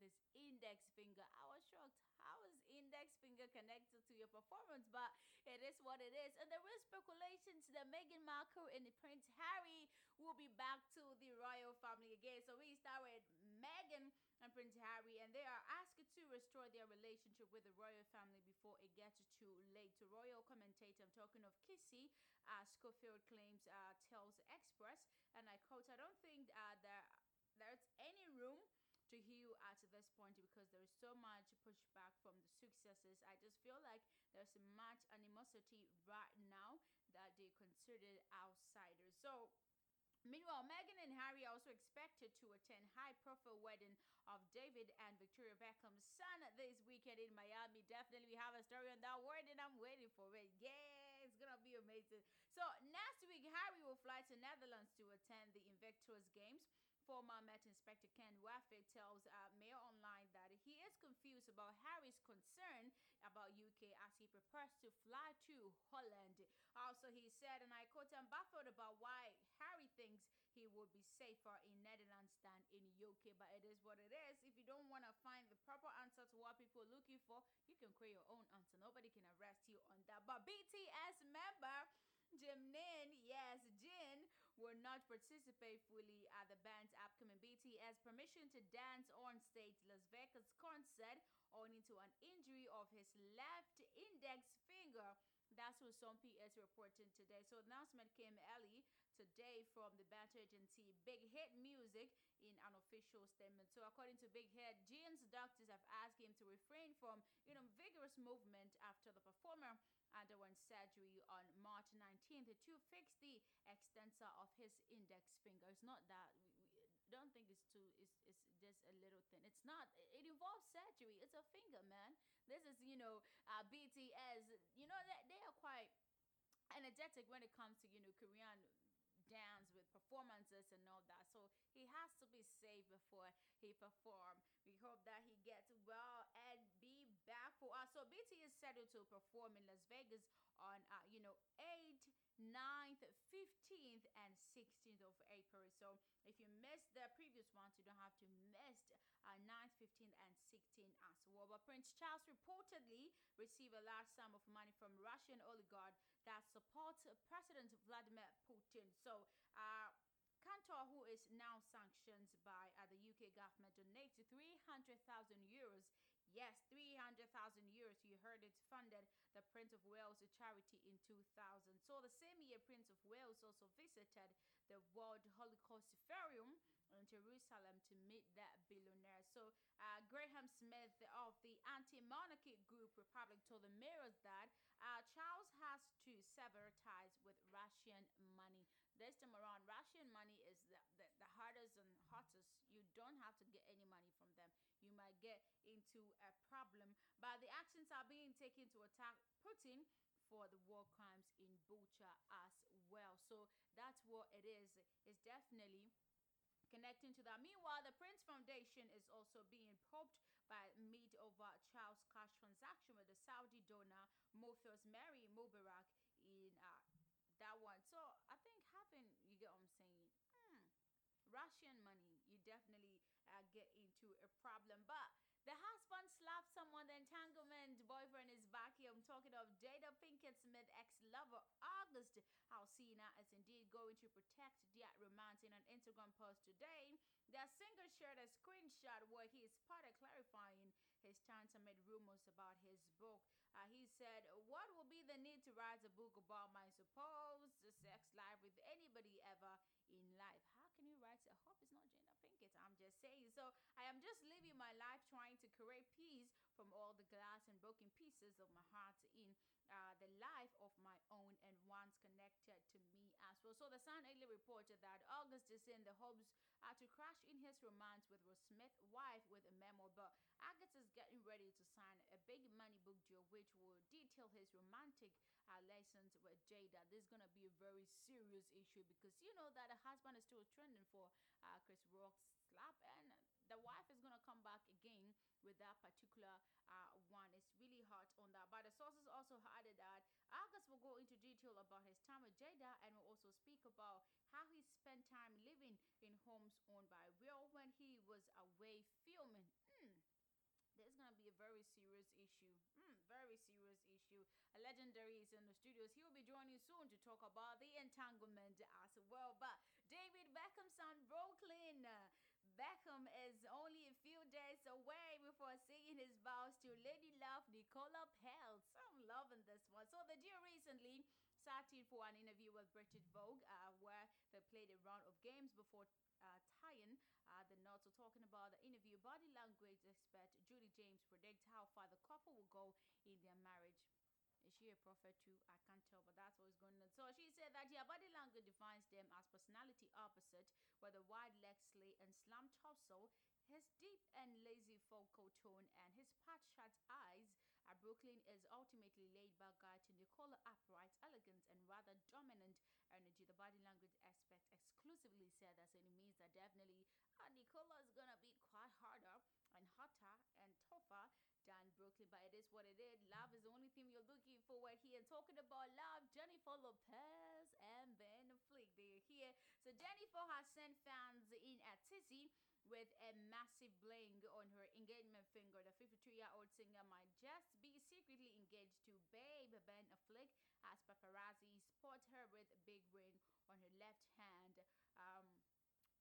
His index finger. I was shocked. How is index finger connected to your performance? But it is what it is. And there is speculations that Meghan Markle and Prince Harry will be back to the royal family again. So we start with Meghan and Prince Harry, and they are asked to restore their relationship with the royal family before it gets too late. To royal commentator, I'm talking of Kinsey, uh, Schofield claims, uh, tells Express, and I quote, I don't think uh, there there's any room to heal at this point because there is so much pushback from the successes. I just feel like there's much animosity right now that they consider outsiders. So Meanwhile, Meghan and Harry are also expected to attend high-profile wedding of David and Victoria Beckham's son this weekend in Miami. Definitely, we have a story on that wedding. I'm waiting for it. Yeah, it's gonna be amazing. So next week, Harry will fly to Netherlands to attend the Invictus Games. Former Met Inspector Ken Wafford tells uh, Mail Online that he is confused about Harry's concern about UK as he prepares to fly to Holland. Also, he said, and I quote, I'm baffled about why Harry thinks he would be safer in Netherlands than in UK, but it is what it is. If you don't want to find the proper answer to what people are looking for, you can create your own answer. Nobody can arrest you on that. But BTS member Jimin, yes, Jin, will not participate fully at the band's upcoming BTS permission to dance on stage Las Vegas concert owing to an injury of his left index finger. That's what some PS reporting today. So announcement came early today from the band agency Big Hit Music in an official statement. So according to Big Hit, Jin's doctors have asked him to refrain from you know vigorous movement after the performer underwent surgery on March 19th to fix the extensor of his index finger. It's not that we, we don't think it's too it's, it's just a little thing. It's not it involves surgery. It's a finger, man. This is, you know, uh, BTS, you know that they are quite energetic when it comes to, you know, Korean dance with performances and all that. So he has to be safe before he perform. We hope that he gets well and be back for us. So BT is scheduled to perform in Las Vegas on, uh, you know, 8th, 9th, 15th, and 16th of April. So if you missed the previous ones, you don't have to miss uh, 9th, 15th, and 16th as well. But Prince Charles reportedly received a large sum of money from Russian oligarch that supports President Vladimir Putin. So, uh, Kantor, who is now sanctioned by uh, the UK government, donated 300,000 euros. Yes, 300,000 euros. You heard it. Funded the Prince of Wales charity in 2000. So the same year, Prince of Wales also visited the World Holocaust Forum in Jerusalem to meet that billionaire. So uh, Graham Smith of the anti-monarchy group Republic told the Mirror that uh, Charles has to sever ties with Russian money. This time around, Russian money is the, the, the hardest and hottest. You don't have to get any money from them. You might get into a problem. But the actions are being taken to attack Putin for the war crimes in Bucha as well. So that's what it is. It's definitely connecting to that. Meanwhile, the Prince Foundation is also being probed by meet over Charles cash transaction with the Saudi donor Mahfouz Marei Mubarak in uh, that one. So I think having, you get what I'm saying, hmm, Russian money, you definitely uh, get into a problem. But the husband slapped someone, the entanglement boyfriend is back here. I'm talking of Jada Pinkett Smith ex-lover August Alsina is indeed going to protect their romance in an Instagram post today. The singer shared a screenshot where he is part of clarifying his stance amid rumors about his book. Uh, he said, What will be the need to write a book about my supposed sex life with anybody ever in life? How can you write? I hope it's not Jada Pinkett. I'm just saying. So I am just living my life trying to create peace from all the glass and broken pieces of my heart in uh, the life of my own and ones connected to me as well. So the Sun earlier reported that August is in the hopes uh, to crash in his romance with Will Smith, wife with a memo, but August is getting ready to sign a big money book deal which will detail his romantic uh, lessons with Jada. This is gonna be a very serious issue because you know that a husband is still trending for uh, Chris Rock's slap and the wife is gonna come back again with that particular uh, one. It's really hot on that. But the sources also added that August will go into detail about his time with Jada and will also speak about how he spent time living in homes owned by Will when he was away filming. Mm there's gonna be a very serious issue. Mm, very serious issue. A legendary is in the studios. He will be joining soon to talk about the entanglement as well. But David Beckham's son Brooklyn. Uh, Beckham is only a few days away before saying his vows to Lady Love Nicola Peltz. I'm loving this one. So the duo recently sat in for an interview with British Vogue, uh, where they played a round of games before uh, tying uh, the knots. So talking about the interview, body language expert Judi James predicts how far the couple will go in their marriage. Is she a prophet too? I can't tell, but that's what's going on. So she said that yeah, body language defines them as personality opposite, with the wide leg slit and slam torso, his deep and lazy vocal tone, and his part shut eyes. Brooklyn is ultimately laid back guy to Nicola upright, elegant, and rather dominant energy. The body language aspect exclusively said that, so it means that definitely uh, Nicola is gonna be quite harder and hotter and tougher but it is what it is. Love is the only thing you're looking forward here. Talking about love, Jennifer Lopez and Ben Affleck, they're here. So Jennifer has sent fans in at Tizzy with a massive bling on her engagement finger. The 52-year-old singer might just be secretly engaged to Babe Ben Affleck as paparazzi spot her with a big ring on her left hand. Um,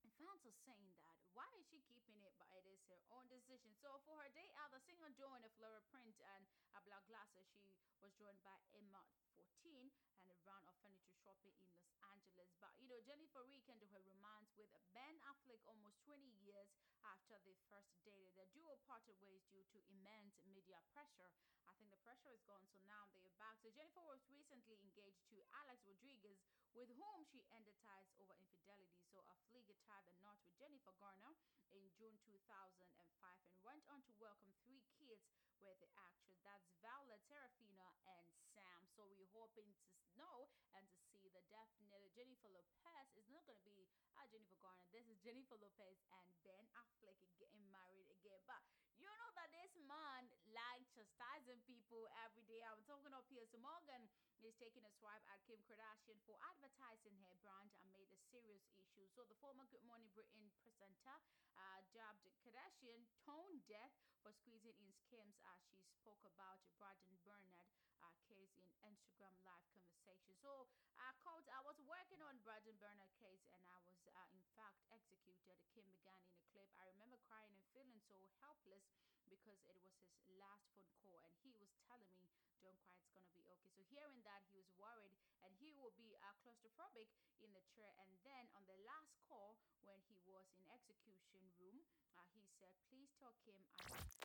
and fans are saying that why is she keeping it but it is her own decision so for her day out the singer joined a floral print and a black glasses she was joined by Emme 14 and a round of furniture shopping in Los Angeles. But you know, Jennifer rekindled her romance with Ben Affleck almost 20 years after they first dated. The duo parted ways due to immense media pressure. I think the pressure is gone, so now they are back. So Jennifer was recently engaged to Alex Rodriguez, with whom she ended ties over infidelity. So Affleck tied the knot with Jennifer Garner in June 2005 and went on to welcome three kids with the actress. That's Viola Seraphina and Sam. So we're hoping to know and to see the definite Jennifer Lopez is not going to be uh, Jennifer Garner. This is Jennifer Lopez and Ben Affleck getting married again. But you know that this man liked chastising people every day. I'm talking of Piers Morgan is taking a swipe at Kim Kardashian for advertising her brand and made a serious issue. So the former Good Morning Britain presenter uh, dubbed Kardashian tone deaf for squeezing in Skims as she spoke about Brandon Bernard uh, case in Instagram live conversation. So I quote, I was working on Brandon Bernard case and I was uh, in fact executed. Kim began in a clip. I remember crying and feeling so helpless because it was his last phone call and he was telling me, don't cry, it's gonna be okay. So hearing that, he was worried and he will be uh, claustrophobic in the chair. And then on the last call, when he was in execution room, uh, he said, please tell him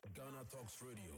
I Ghana Talks Radio,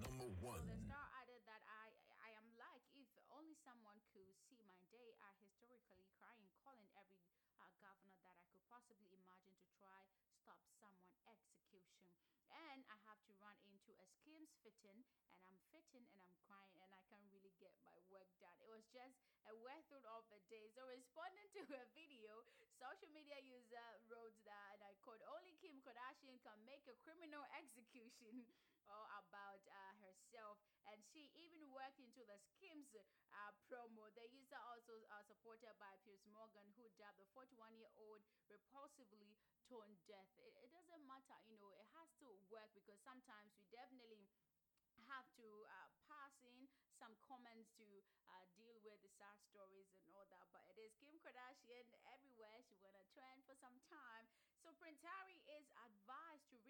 number one. So the star added that I I am like if only someone could see my day. I historically crying, calling every uh, governor that I could possibly imagine to try stop someone execution. And I have to run into a Skims fitting, and I'm fitting and I'm crying, and I can't really get my work done. It was just a through of the day. So responding to a video, social media user wrote that, and I quote, only Kim Kardashian can make a criminal execution all about uh, herself and she even worked into the Skims uh, promo the user also uh, supported by Piers Morgan who dubbed the 41 year old repulsively tone deaf it, it doesn't matter you know it has to work because sometimes we definitely have to uh, pass in some comments to uh, deal with the sad stories and all that. But it is Kim Kardashian everywhere. She went a trend for some time. So Prince Harry is advised to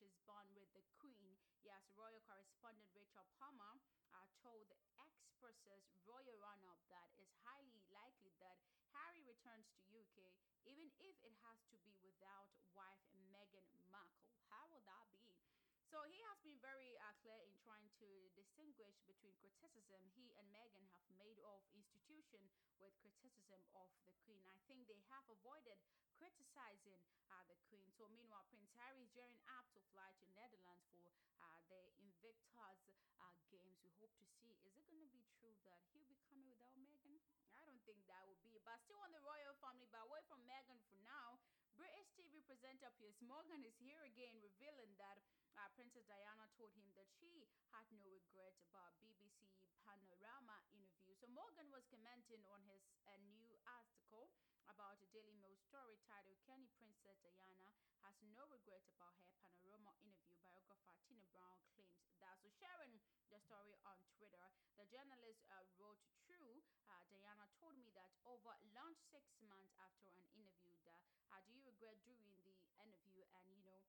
his bond with the Queen. Yes, royal correspondent Rachel Palmer uh, told Express's royal run-up that it's highly likely that Harry returns to UK, even if it has to be without wife Meghan Markle. How will that be? So he has been very uh, clear in trying to distinguish between criticism he and Meghan have made of institution with criticism of the Queen. I think they have avoided criticizing uh, the Queen. So meanwhile, Prince Harry is gearing up to fly to Netherlands for uh, the Invictus uh, Games. We hope to see. Is it going to be true that he'll be coming without Meghan? I don't think that will be. But still on the royal family, but away from Meghan for now. British TV presenter Piers Morgan is here again, revealing that uh, Princess Diana told him that she had no regrets about BBC Panorama interview. So Morgan was commenting on his uh, new about a Daily Mail story titled Kenny Princess Diana has no regret about her Panorama interview. Biographer Tina Brown claims that. So sharing the story on Twitter, the journalist uh, wrote, True, uh, Diana told me that over lunch six months after an interview that, uh, do you regret doing the interview? And, you know,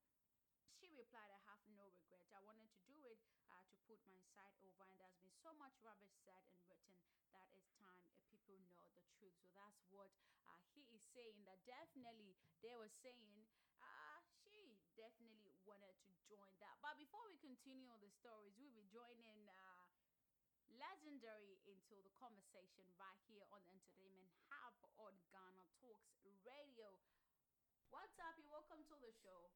she replied, I have no regret. I wanted to do it uh, to put my side over, and there's been so much rubbish said and written that it's time people know the truth. So that's what uh, he is saying. That definitely they were saying uh, she definitely wanted to join that. But before we continue on the stories, we'll be joining. Uh, legendary into the conversation right here on Entertainment Hub on Ghana Talks Radio. What's up? You welcome to the show.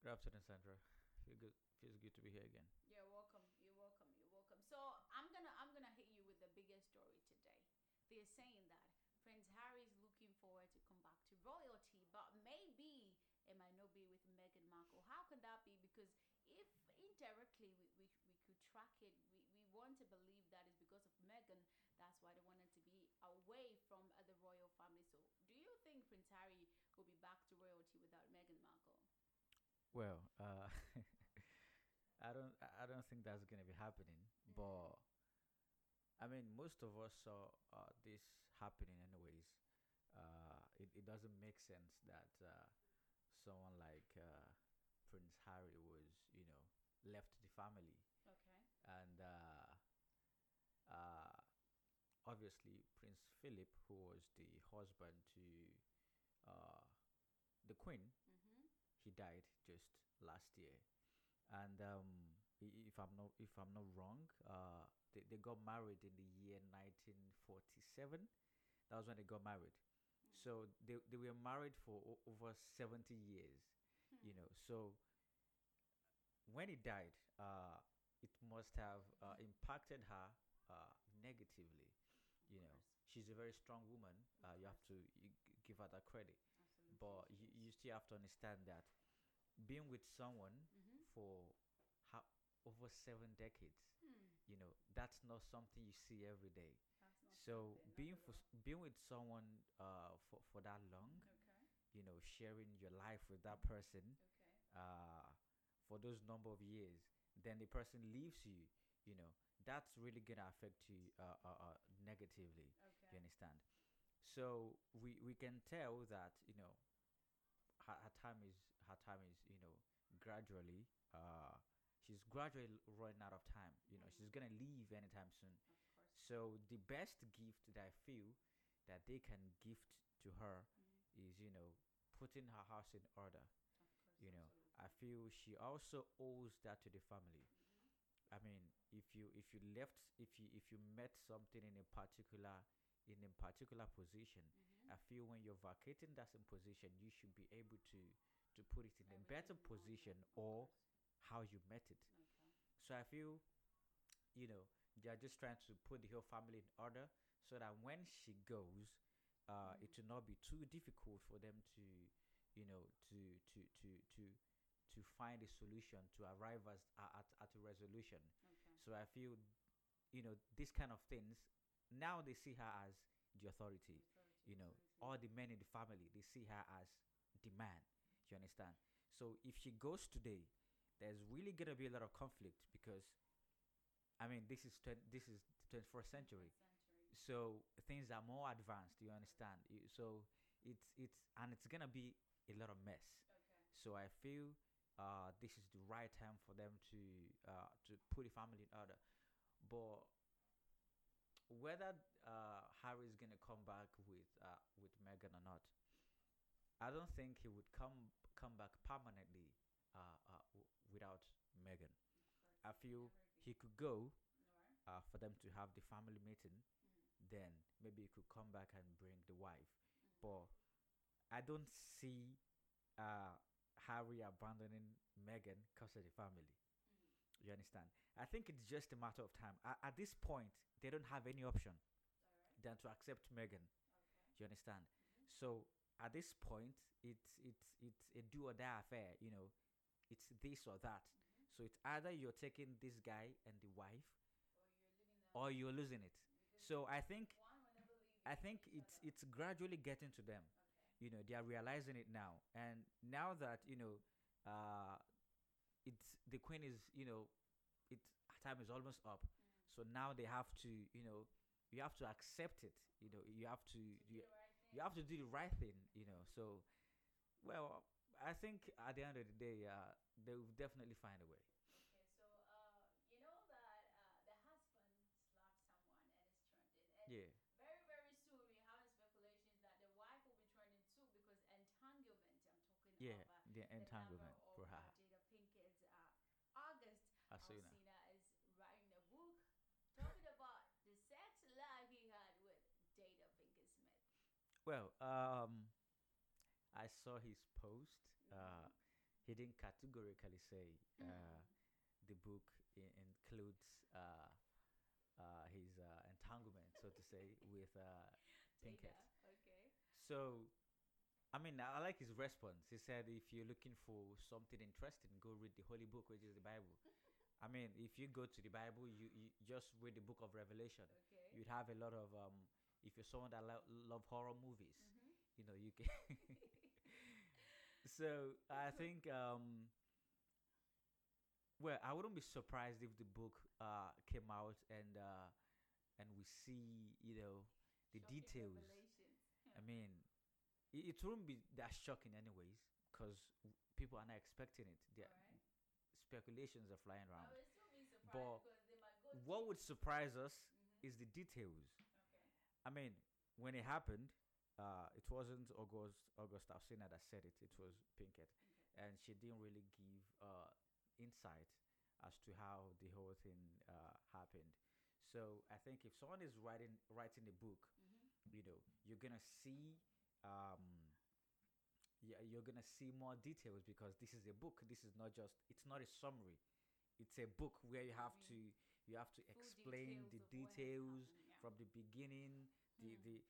Good afternoon, Sandra. Feel good. Feels good to be here again. You're welcome. You're welcome. You're welcome. So I'm gonna I'm gonna hit you with the biggest story today. They're saying that Prince Harry is looking forward to come back to royalty, but maybe it might not be with Meghan Markle. How can that be? Because if indirectly we, we, we could track it, we, we want to believe that is because of Meghan. That's why they wanted to be away from uh, the royal family. So do you think Prince Harry will be back to royalty without Meghan Markle? Well, uh, (laughs) I don't. I don't think that's gonna be happening. Mm. But I mean, most of us saw uh, this happening anyways. Uh, it it doesn't make sense that uh, someone like uh, Prince Harry was, you know, left the family. Okay. And uh, uh, obviously, Prince Philip, who was the husband to uh, the Queen, Mm-hmm. he died just last year. And um, if I'm not if I'm not wrong, uh, they, they got married in the year 1947. That was when they got married. So they, they were married for o- over 70 years, you know. So when he died, uh, it must have uh, impacted her uh, negatively. You know, she's a very strong woman. Uh, you have to you give her that credit. Absolutely. But you, you still have to understand that being with someone Mhm. for how over seven decades. Hmm. You know, that's not something you see every day. So being for, being with someone uh for, for that long, Okay. you know, sharing your life with that person, Okay. uh, for those number of years, then the person leaves you, you know, that's really gonna affect you uh, uh, uh, negatively. Okay. You understand? So we we can tell that you know her, her time is her time is you know gradually uh she's gradually running out of time. You know she's gonna leave anytime soon. So the best gift that I feel that they can gift to her Mm. is you know putting her house in order. Course. You know absolutely. I feel she also owes that to the family. I mean, if you if you left if you if you met something in a particular in a particular position, Mhm. I feel when you're vacating that same position, you should be able to to put it in a better Everything in order, position or. How you met it. Okay. So I feel, you know, they're just trying to put the whole family in order so that when she goes, uh, it will not be too difficult for them to, you know, to to to to to find a solution to arrive as, at at a resolution. Okay. So I feel, you know, these kind of things. Now they see her as the authority. Authority, You know, authority. all the men in the family they see her as the man. You understand? So if she goes today, there's really gonna be a lot of conflict because, I mean, this is twen- this is twenty first century, Century. so things are more advanced. You understand? So it's it's and it's gonna be a lot of mess. Okay. So I feel uh, this is the right time for them to uh, to put the family in order. But whether uh, Harry is gonna come back with uh, with Meghan or not, I don't think he would come come back permanently uh, uh, w- without Meghan. I feel he could go uh, for them to have the family meeting. Mm. Then maybe he could come back and bring the wife. Mm-hmm. But I don't see uh, Harry abandoning Megan because of the family. Mm. You understand? I think it's just a matter of time. At this point, they don't have any option Alright. than to accept Megan. Okay. You understand? Mhm. So at this point, it's it's it's a do or die affair. You know, it's this or that. Mhm. So it's either you're taking this guy and the wife, Or you're losing it. So I think one will never leave I think it's it's gradually getting to them. Okay. You know, they are realizing it now, and now that you know, uh, it's the queen is you know, it time is almost up. Mm. So now they have to you know, you have to accept it. You know, you have to Do you, right you have to do the right thing. You know, so well, I think at the end of the day, uh, they will definitely find a way. Okay, so uh, you know that uh, the husband slapped someone and is trending, and Yeah. very very soon we're having speculations that the wife will be trending too because entanglement. I'm talking Yeah, uh, the the entanglement for of, uh, Jada Pinkett's uh, August Asuna. Alsina is writing a book talking about the sex life he had with Jada Pinkett Smith. Well, um, I saw his post. Uh, he didn't categorically say uh, Mm. the book I- includes uh, uh, his uh, entanglement, so to say, with uh, Pinkett. Jada, okay. So, I mean, I like his response. He said, if you're looking for something interesting, go read the Holy Book, which is the Bible. I mean, if you go to the Bible, you, you just read the book of Revelation. Okay. You'd have a lot of, um, if you're someone that lo- love horror movies, Mhm. you know, you can. (laughs) so I think, um, well, I wouldn't be surprised if the book uh, came out and uh, and we see, you know, the Shocking details. (laughs) I mean, it, it wouldn't be that shocking, anyways, because people are not expecting it. The Alright. speculations are flying around. surprised But they might go What would surprise us Mhm. is the details. Okay. I mean, when it happened, uh, it wasn't August August Alsina that said it. It was Pinkett, and she didn't really give uh, insight as to how the whole thing uh, happened. So I think if someone is writing writing a book, Mhm. you know, you're gonna see. Um, yeah, you're gonna see more details because this is a book. This is not just. It's not a summary. It's a book where you have to mean, you have to explain the details has details yeah. from the beginning. The Mm. the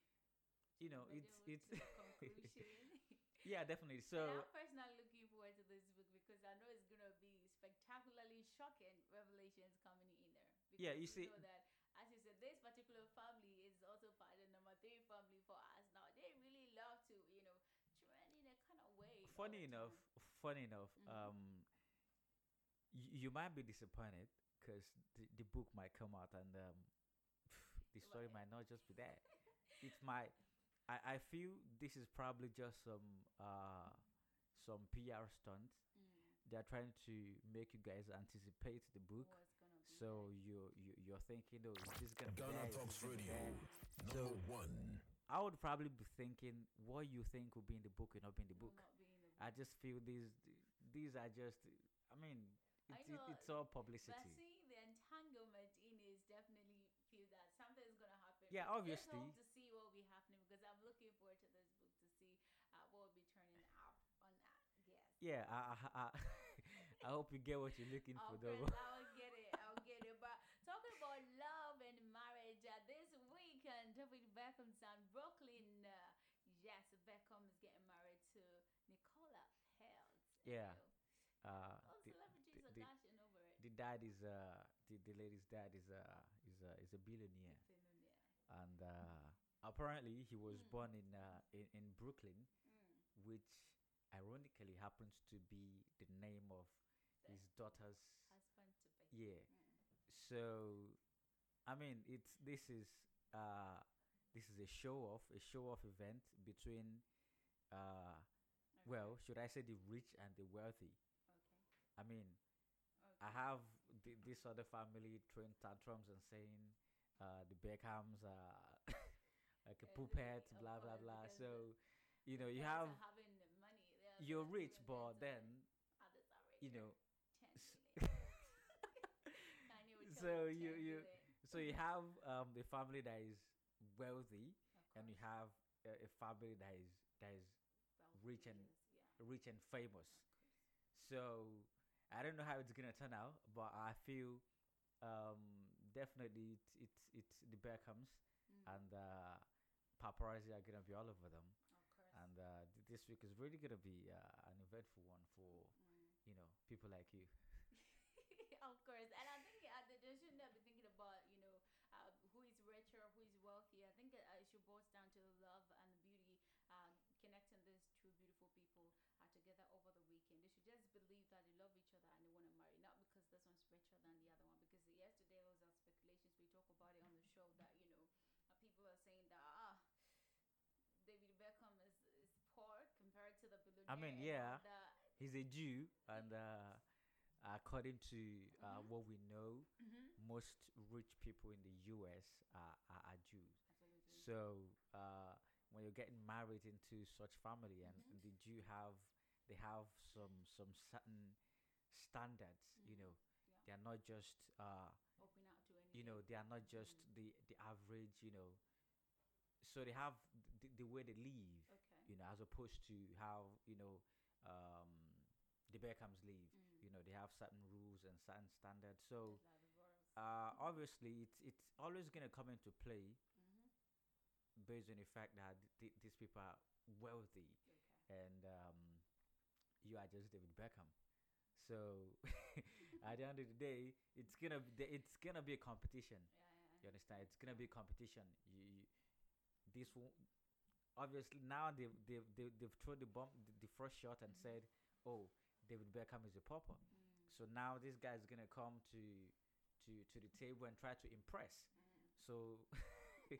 you know Middle it's it's (laughs) conclusion. yeah definitely. So I'm personally looking forward to this book because I know it's gonna be spectacularly shocking revelations coming in there. Yeah, you see- know that, as you said, this particular family is also part of the number three family for us. Now they really love to, you know, trend in a kind of way. funny enough, funny enough, Mhm. um, you, you might be disappointed because the, the book might come out and um, the story might not just be that. (laughs) It might. I, I feel this is probably just some uh some PR stunt. They're trying to make you guys anticipate the book. So you you you're thinking, oh, is this gonna be Ghana there? Is Talks gonna be Radio, number So one. I would probably be thinking what you think will be in the book will not be in the book. I just feel these these are just. I mean, I it's, it, know, it's all But publicity. seeing the entanglement in is definitely feel that something's gonna happen. Yeah, But obviously. Let's hope to see what will be happening because I'm looking forward to this book to see uh, what will be turning out on that. Yes. Yeah, I, I, I, (laughs) I hope you get what you're looking for, though. I'll get it. I'll (laughs) get it. But talking about love and marriage, uh, this weekend, David Beckham's son, Brooklyn. Uh, yes, Beckham is getting married to Nicola Peltz. Yeah. Uh, All the, celebrities the, are over it. the dad is uh the, the lady's dad is uh is uh is a billionaire, Billionaire. and uh, apparently he was Hmm. born in uh in, in Brooklyn, Mm. which ironically happens to be the name of his daughter's Husband to be. yeah. Mm. So, I mean, it's this is uh this is a show off, a show off event between uh well, should I say the rich and the wealthy? Okay. I mean, I have th- this other family throwing tantrums and saying uh the Beckhams are (laughs) like a puppet, blah blah blah. So, you know, you have having the money. They are you're rich, but then others are you know. 10 s- (laughs) so you you so you have um the family that is wealthy and you have a, a family that is that is rich and rich and famous. So i don't know how it's gonna turn out but i feel um definitely it's it's, it's the beckhams Mm. and uh paparazzi are gonna be all over them and uh, th- this week is really gonna be uh, an eventful one for Mm. you know people like you (laughs) of course, and I think they they shouldn't be thinking about you know uh, who is richer, who is wealthy. I think uh, it should boil down to love and beauty, uh, connecting these two beautiful people uh, together over the weekend. They should just believe that they love each other and they want to marry, not because this one's richer than the other one. Because yesterday was our speculations. We talk about it on the show that you know uh, people are saying that ah. David Beckham is, is poor compared to the billionaire. I mean, and yeah, he's a Jew, and uh, according to uh, Mhm. what we know, Mhm. most rich people in the U.S. are, are, are Jews. Absolutely. So uh, when you're getting married into such family, and Mhm. the Jew have they have some some certain standards, you Mhm. know, Yeah. they are not just uh, Open out to you know they are not just the the average, you know. So they have the, the way they live. You know, as opposed to how you know um, the Beckhams leave. Mm. You know, they have certain rules and certain standards. So Like the world. uh, obviously, it's it's always gonna come into play Mhm. based on the fact that th- these people are wealthy, and um, you are just David Beckham. So (laughs) at the end of the day, it's gonna be it's gonna be a competition. You understand? It's gonna be a competition. You, you this will obviously now they've they've they've, they've thrown the bomb the, the first shot and said, oh, David Beckham is a pauper. Mm. So now this guy's gonna come to to to the table and try to impress. Mm. So (laughs)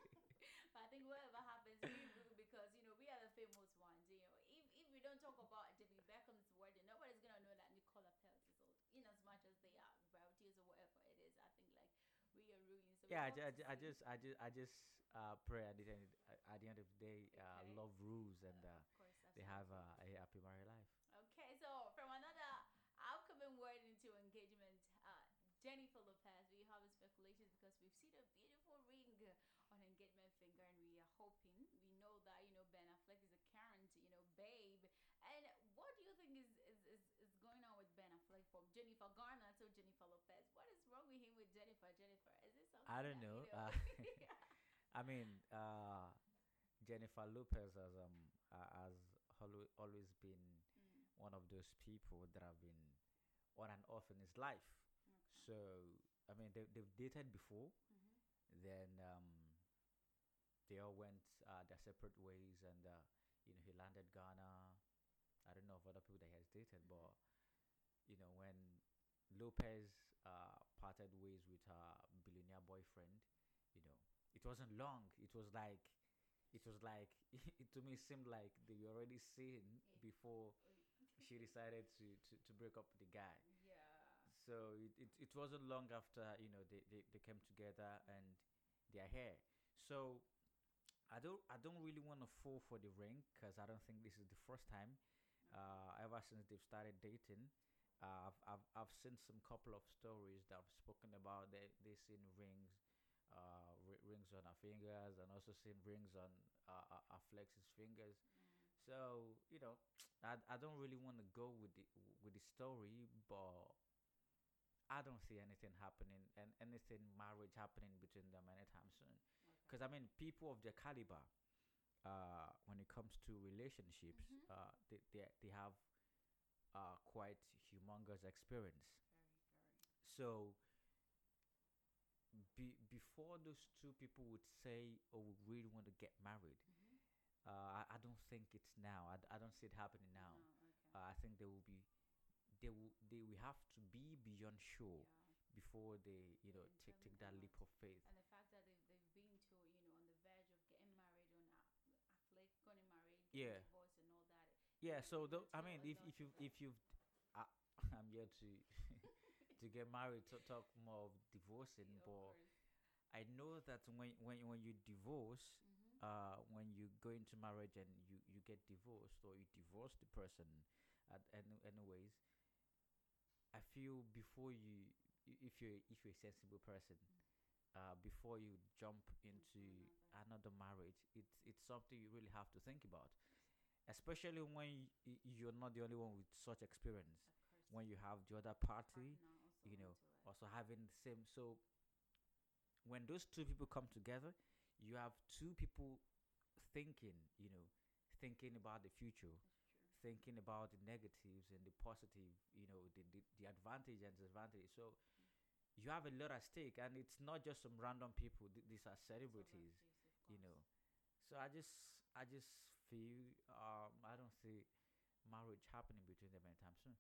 But I think whatever happens, we will because you know we are the famous ones. You know, if, if we don't talk about David Beckham's wedding, nobody's gonna know that Nicola Peltz is old. In as much as they are royalties or whatever it is, I think like we are ruining. So yeah, I, ju- I, ju- I just I just I just uh, pray at the end at the end of the day, uh, Okay. love rules and uh, course, they have a happy married life. Okay, so from another upcoming word into engagement, uh, Jennifer Lopez, we have a speculation because we've seen a beautiful ring on engagement finger, and we are hoping. We know that you know Ben Affleck is a current, you know, babe. And what do you think is is, is, is going on with Ben Affleck from Jennifer Garner to Jennifer Lopez? What is wrong with him with Jennifer? Jennifer, is it something? I don't know. You Uh, (laughs) I mean, uh, Jennifer Lopez has um uh, has always been Mm. one of those people that have been on and off in his life. So I mean, they they've dated before. Then um, they all went uh, their separate ways, and uh, you know he landed Ghana. I don't know of other people that he has dated, but you know when Lopez uh, parted ways with her billionaire boyfriend, it wasn't long. It was like it was like (laughs) it to me seemed like they were already seen before she decided to, to, to break up with the guy. Yeah. So it, it, it wasn't long after you know they, they, they came together and they're here. So I don't I don't really want to fall for the ring because I don't think this is the first time. Uh, ever since they've started dating, uh, I've, I've I've seen some couple of stories that I've spoken about they they seen rings, uh, rings on her fingers and also seen rings on uh, uh, Flex's fingers. So you know, I I don't really want to go with the with the story, but I don't see anything happening and anything marriage happening between them anytime soon. Because I mean, people of their caliber, uh, when it comes to relationships, Mhm. uh, they, they they have uh quite humongous experience. So be, before those two people would say, "Oh, we really want to get married," uh, I, I don't think it's now. I, I don't see it happening now. Uh, I think they will be, they will they will have to be beyond sure before they you know take take that leap of faith. And the fact that they've, they've been to, you know, on the verge of getting married on a Affleck, getting married, getting Yeah. divorced and all that. Yeah. So tho- I mean, if if you if you've, I, (laughs) I'm here to to get married to talk more of divorcing, but I know that when when when you divorce, Mm-hmm. uh, when you go into marriage and you you get divorced or you divorce the person, at any, anyways, I feel before you if you're if you're a sensible person, uh, before you jump into another. marriage, it's it's something you really have to think about, especially when y- you're not the only one with such experience. When you have the other party, you know, also having the same. So when those two people come together, you have two people thinking, you know, thinking about the future, thinking about the negatives and the positive, you know, the the, the advantage and disadvantage. So you have a lot at stake, and it's not just some random people. Th- these are celebrities, you know. So I just, I just feel, um, I don't see marriage happening between them anytime soon.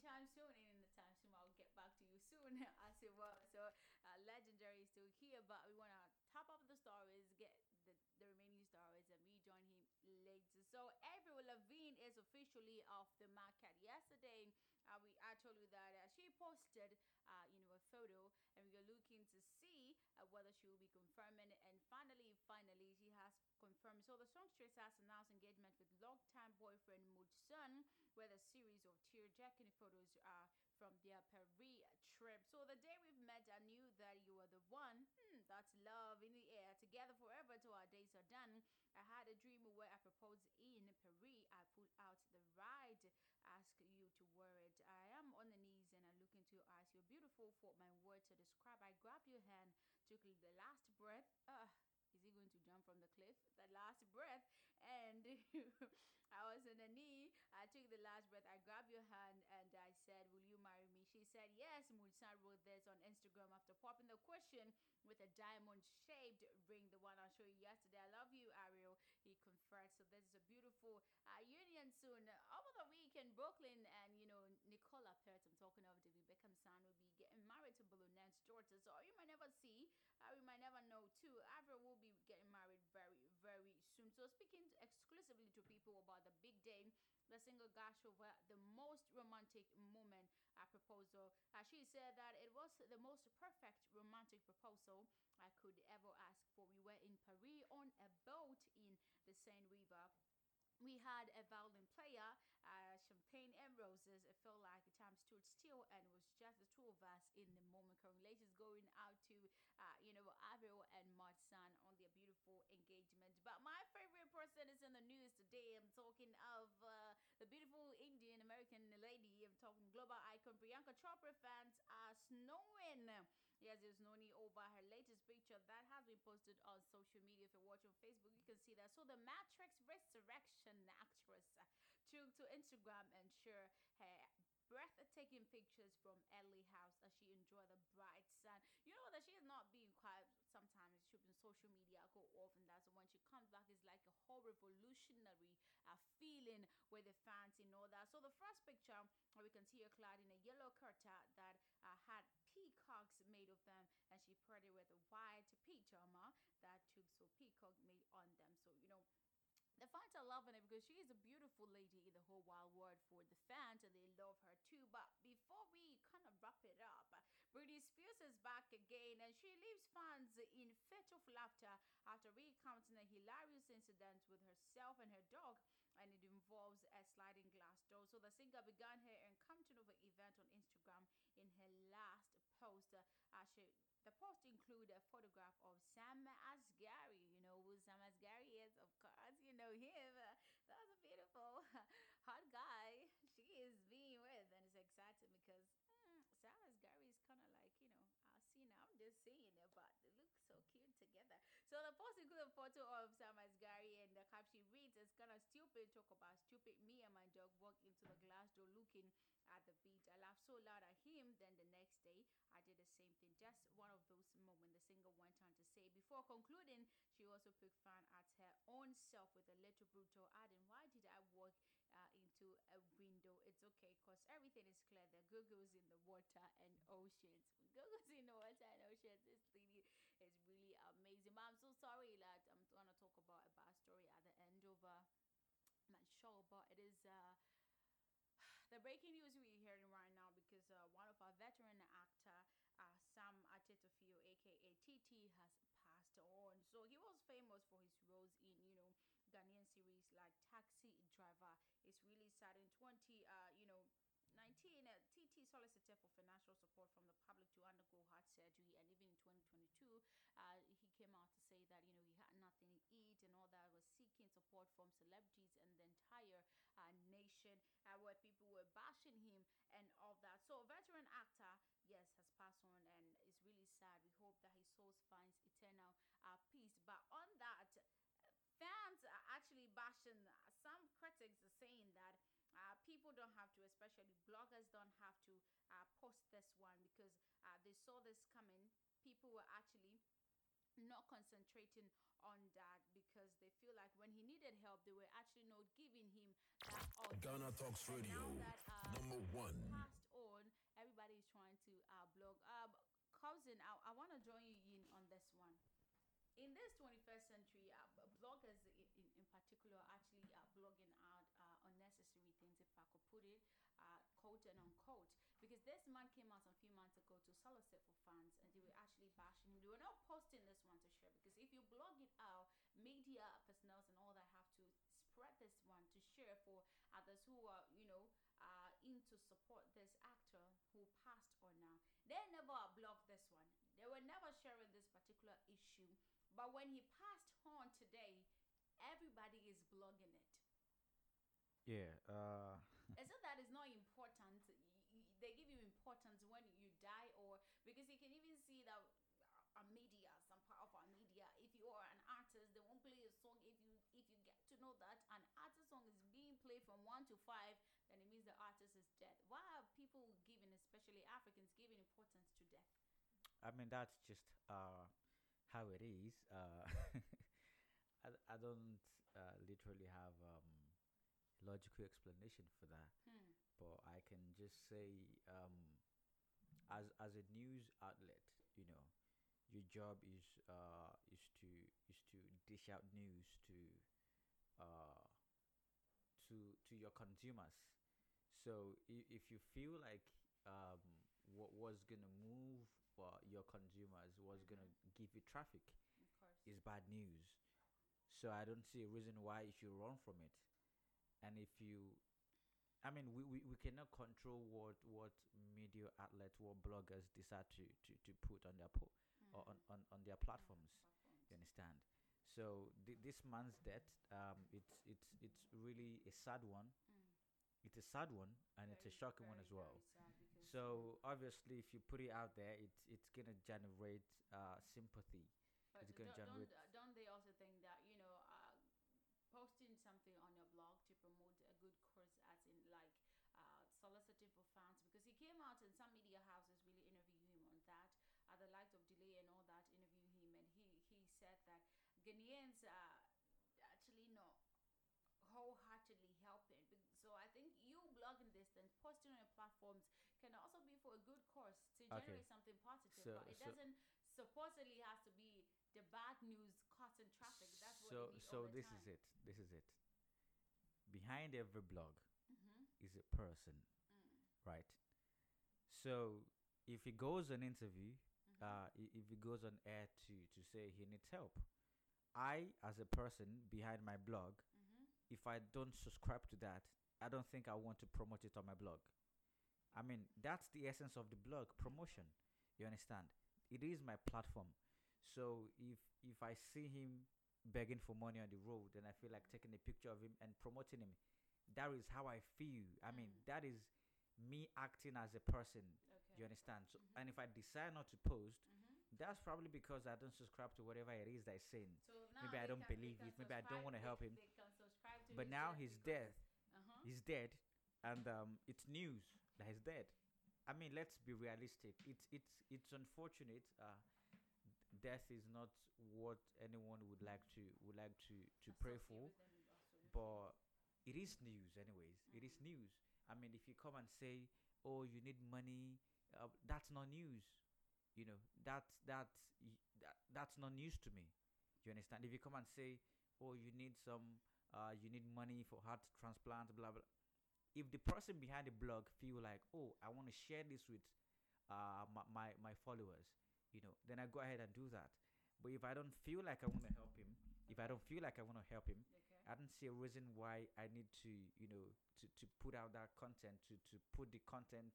Anytime soon. Anytime soon. I'll get back to you soon as it was. So, uh, Legendary is still here, but we want to top up the stories, get the, the remaining stories, and we join him later. So, Avril Lavigne is officially off the market. Yesterday, uh, we I told you that uh, she posted, uh, you know, a photo, and we are looking to see uh, whether she will be confirming. And finally, finally, she has confirmed. So the songstress has announced engagement with longtime boyfriend Mod Sun, with a series of tear-jerking photos uh, from their Paris trip. So the day we've met, I knew that you were the one. Hmm, that's love in the air. Together forever till our days are done. I had a dream where I proposed in Paris. I pulled out the ride, ask you to wear it. I am on the knees and I look into your eyes. You're beautiful for my word to describe. I grabbed your hand, took the last breath. Uh, is he going to jump from the cliff? The last breath. And (laughs) I was on a knee. I took the last breath. I grabbed your hand and I said, Will you marry me? She said, Yes. Mod Sun wrote this on Instagram after popping the question with a diamond shaped ring, the one I showed you yesterday. I love you, Ariel. He confirmed. So this is a beautiful uh, union soon. Over the week in Brooklyn, and you know, Nicola Pert, I'm talking of David Beckham's son, will be getting married to Billionaire's daughter. So you might never see, uh, we might never know too. Avril will be getting married very, very soon. So speaking exclusively to people about the big day, the single gush over the most romantic moment uh, proposal. Uh, she said that it was the most perfect romantic proposal I could ever ask for. We were in Paris on a boat in the Seine River. We had a violin player, uh, champagne and roses. It felt like the time stood still, and it was just the two of us in the moment. Congratulations going out to, uh, you know, Avril and Mod Sun on their beautiful engagement. But my favorite person is in the news today. I'm talking of uh, the beautiful Indian American lady. I'm talking global icon Priyanka Chopra. Fans are snowing. Yes, there's no need over her latest picture that has been posted on social media. If you're watching Facebook, you can see that. So the Matrix Resurrection actress took to Instagram and share her breathtaking pictures from LA House as she enjoyed the bright sun. You know that she is not being quiet sometimes. She's been social media go off and that's when she comes back it's like a whole revolutionary uh, feeling with the fans and all that. So the first picture uh, we can see her clad in a yellow curtain that uh, had peacocks made of them and she paired it with a white pajama that took so peacock made on them. So you know the fans are loving it because she is a beautiful lady in the whole wild world for the fans and they love her too. But before we kind of wrap it up, Britney Spears is back again and she leaves fans in fit of laughter after recounting a hilarious incident with herself and her dog and it involves a sliding glass door. So the singer began her encounter of an event on Instagram in her last post. Uh, she the post included a photograph of Sam Asghari. You know who Sam Asghari is, of course. You know him. (laughs) That's a beautiful, (laughs) hot guy she is being with, and it's exciting because mm, Sam Asghari is kind of like you know I'll see now. I'm just seeing it, but they look so cute together. So the post included a photo of Sam Asghari, and the caption reads, "It's kind of stupid. Talk about stupid. Me and my dog walk into the glass door looking." at the beach. I laughed so loud at him. Then the next day, I did the same thing. Just one of those moments the singer went on to say. Before concluding, she also put fun at her own self with a little brutal adding, Why did I walk uh, into a window? It's okay because everything is clear. The Google's in the water and oceans. Google's in the water and oceans. This lady is really amazing. But I'm so sorry that I'm to talk about a bad story at the end of uh, my show, but it is. Uh, (sighs) the breaking news we're hearing right now because uh, one of our veteran actor, uh, Psalm Adjeteyfio, aka TT, has passed on. So he was famous for his roles in, you know, Ghanaian series like Taxi Driver. It's really sad in 20, uh, you know, 19, uh, TT solicited for financial support from the public to undergo heart surgery, and even in 2022, uh, he came out to say that you know he had nothing to eat and all that. Was seeking support from celebrities and the entire uh, nation, uh, where people were bashing him and all that. So, a veteran actor, yes, has passed on, and it's really sad. We hope that his soul finds eternal uh, peace. But on that, fans are actually bashing. Some critics are saying that uh, people don't have to, especially bloggers, don't have to uh, post this one because uh, they saw this coming. People were actually not concentrating on that because they feel like when he needed help, they were actually not giving him that. audience. Ghana Talks And Radio, now that, uh, number one. Passed on, everybody is trying to uh, blog. Uh, cousin, I, I want to join you in on this one in this 21st century, uh, bloggers in, in, in particular are actually uh, blogging out uh, unnecessary things, if I could put it, uh, quote and unquote. Because this man came out a few months ago to solicit for funds, and they were actually bashing. him. They were not posting this one to share because if you blog it out, media personnel and all that have to spread this one to share for others who are, you know, uh, in to support this actor who passed on now. They never blocked this one. They were never sharing this particular issue. But when he passed on today, everybody is blogging it. Yeah. Uh, As if that is not important. Y- y- They give you importance when you die, or because you can even see that our media, some part of our media, if you are an artist, they won't play a song. If you if you get to know that an artist song is being played from one to five, then it means the artist is dead. Why are people giving, especially Africans, giving importance to death? I mean, that's just uh, how it is. Uh, (laughs) I, I don't uh, literally have um, logical explanation for that, Hmm. but I can just say, um, as as a news outlet, you know, your job is uh, is to is to dish out news to uh, to to your consumers. So if you feel like um, what was gonna move uh, your consumers, was gonna give you traffic, is bad news. So I don't see a reason why you should run from it. And if you, I mean, we, we, we cannot control what what media outlets, what bloggers decide to, to, to put on their po- or on, on, on their platforms. You understand? So th- this man's death, um, it's it's it's really a sad one. It's a sad one, and it's a Very, shocking one as well. very So obviously, if you put it out there, it's it's gonna generate uh, sympathy. But it's gonna don't, don't, uh, don't they also think that you know uh, posting something on your blog to promote a good cause, as in like uh, soliciting for funds, because he came out and some media houses really interview him on that, at the likes of Delay and all that interview him, and he he said that Ghanaians are actually not wholeheartedly helping. So I think you blogging this and posting on your platforms can also be for a good cause to Okay. generate something positive. So- but it so- doesn't supposedly has to be the bad news causing traffic. That's what so so this time. is it. This is it. Behind every blog Mhm. is a person, Mm. right? So if he goes on interview, Mm-hmm. uh, if he goes on air to to say he needs help, I as a person behind my blog, Mhm. if I don't subscribe to that, I don't think I want to promote it on my blog. I mean, that's the essence of the blog promotion. You understand? It is my platform. So if if I see him begging for money on the road and I feel like taking a picture of him and promoting him, that is how I feel. I mean, Mm. that is me acting as a person. Okay. You understand? So, and if I decide not to post, Mhm. That's probably because I don't subscribe to whatever it is that he's saying. So now maybe I don't can- believe it. Maybe I don't want to help him. they can subscribe to But now he's dead. Uh-huh. He's dead, and um, it's news that he's dead. I mean, let's be realistic. It's it's it's unfortunate. Uh, death is not what anyone would like to would like to to pray for, but it is news anyways. It is news. I mean, if you come and say, "Oh, you need money," uh, that's not news. You know, that's that's y- that, that's not news to me. You understand? If you come and say, "Oh, you need some, uh, you need money for heart transplant," blah blah. If the person behind the blog feel like, "Oh, I want to share this with, uh, my, my my followers," you know, then I go ahead and do that. But if I don't feel like I want to help him, if I don't feel like I want to help him, Okay. I don't see a reason why I need to, you know, to, to put out that content, to, to put the content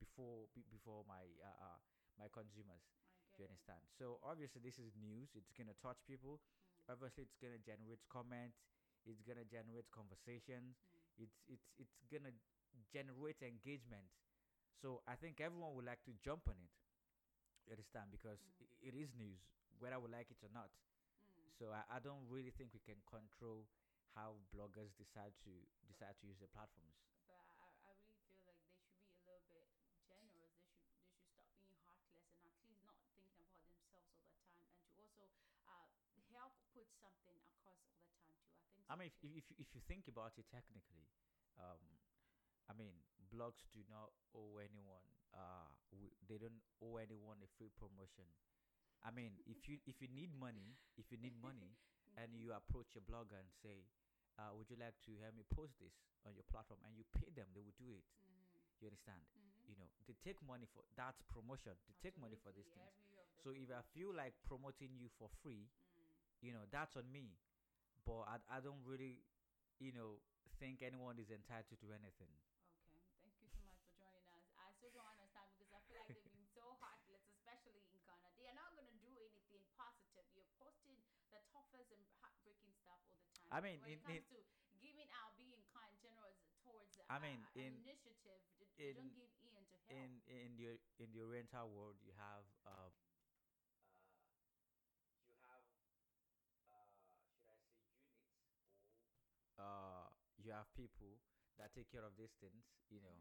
before before my uh, my consumers. I Do get you it. understand? So obviously this is news. It's gonna touch people. Mm. Obviously it's gonna generate comments. It's gonna generate conversations. Mm. It's it's it's gonna generate engagement. So I think everyone would like to jump on it. You understand? Because Mm. it is news, whether we like it or not. Mm. So I, I don't really think we can control how bloggers decide to decide to use their platforms. But I, I really feel like they should be a little bit generous. They should they should stop being heartless and at least not thinking about themselves all the time, and to also uh, help put something across all the time too. I think. I mean, if, too. if, if you- think about it technically, um, I mean, blogs do not owe anyone. Uh, w- they don't owe anyone a free promotion. I mean, if you if you need money, if you need money, (laughs) and you approach a blogger and say, uh, "Would you like to help me post this on your platform?" and you pay them, they will do it. Mhm. You understand? Mhm. You know, they take money for that promotion. They take money for these things. every of the So if I feel like promoting you for free, Mm. You know, that's on me. But I, I don't really, you know, think anyone is entitled to anything. Okay, thank you so much for joining us. I still don't understand because I feel like they've been so heartless, especially in Ghana. They are not gonna do anything positive. You're posting the toughest and heartbreaking stuff all the time. I mean, when in- it comes in- to giving out, being kind, generous towards I uh, mean, an in- initiative, they don't give in to help. In in the in the Oriental world, you have um, you have uh, should I say units or uh, you have people that take care of these things. You know,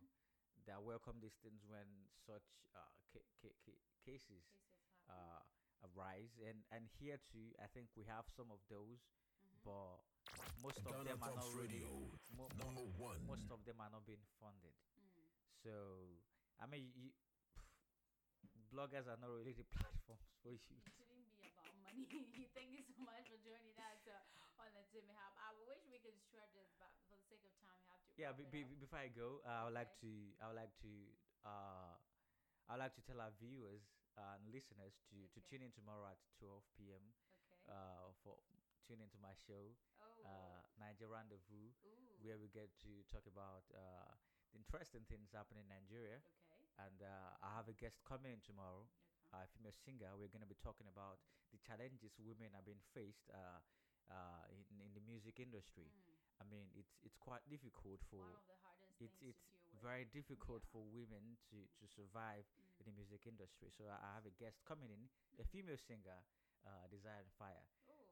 that welcome these things when such uh, ca- ca- ca- cases Cases uh, arise. And and here too, I think we have some of those, Mm-hmm. but most of Ghana them are not really. Radio, mo- number one. Most of them are not being funded. Mm. So I mean, you, bloggers are not really the (laughs) platforms for you. It shouldn't be about money. (laughs) Thank you so much for joining us uh, on the Timmy Hub. I wish we could stretch this, but for the sake of time, we have to. Yeah, wrap be, be, before I go, uh, I would like to, I would like to, uh, I would like to tell our viewers uh, and listeners to, to tune in tomorrow at 12 p.m. Okay. Uh, for tune into my show, Oh. uh, Niger Rendezvous, Ooh. where we get to talk about uh, the interesting things happening in Nigeria. Okay. And uh, I have a guest coming in tomorrow, Okay. a female singer. We're going to be talking about the challenges women are being faced uh, in, in the music industry. I mean, it's it's quite difficult for Mm. One of the hardest it's it's very difficult for women to to survive Mm. in the music industry. So I I have a guest coming in, a Mm-hmm. female singer, uh, Desire and Fire.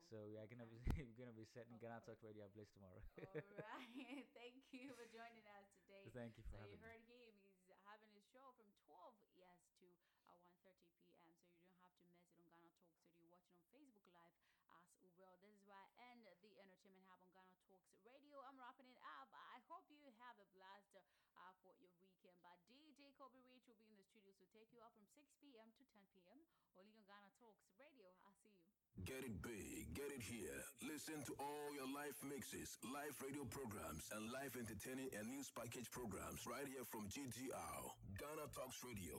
So we are gonna be (laughs) we're gonna be setting Ghana Talk Radio Bliss tomorrow. All (laughs) right. (laughs) Thank you for joining us today. Thank you for so having you me. heard him. He's having his show from 12 yes to uh, 1:30 p.m. So you don't have to miss it on Ghana Talks. So you watch it on Facebook Live as well. This is why I end the entertainment hub on Ghana Talks Radio. I'm wrapping it up. I hope you have a blast uh, for your weekend. But DJ Kobe Rich will be in the studio to take you up from 6 p.m. to 10 p.m. only on Ghana Talks Radio. I'll see you. Get it big, get it here. Listen to all your live mixes, live radio programs, and live entertaining and news package programs right here from GTR, Ghana Talks Radio.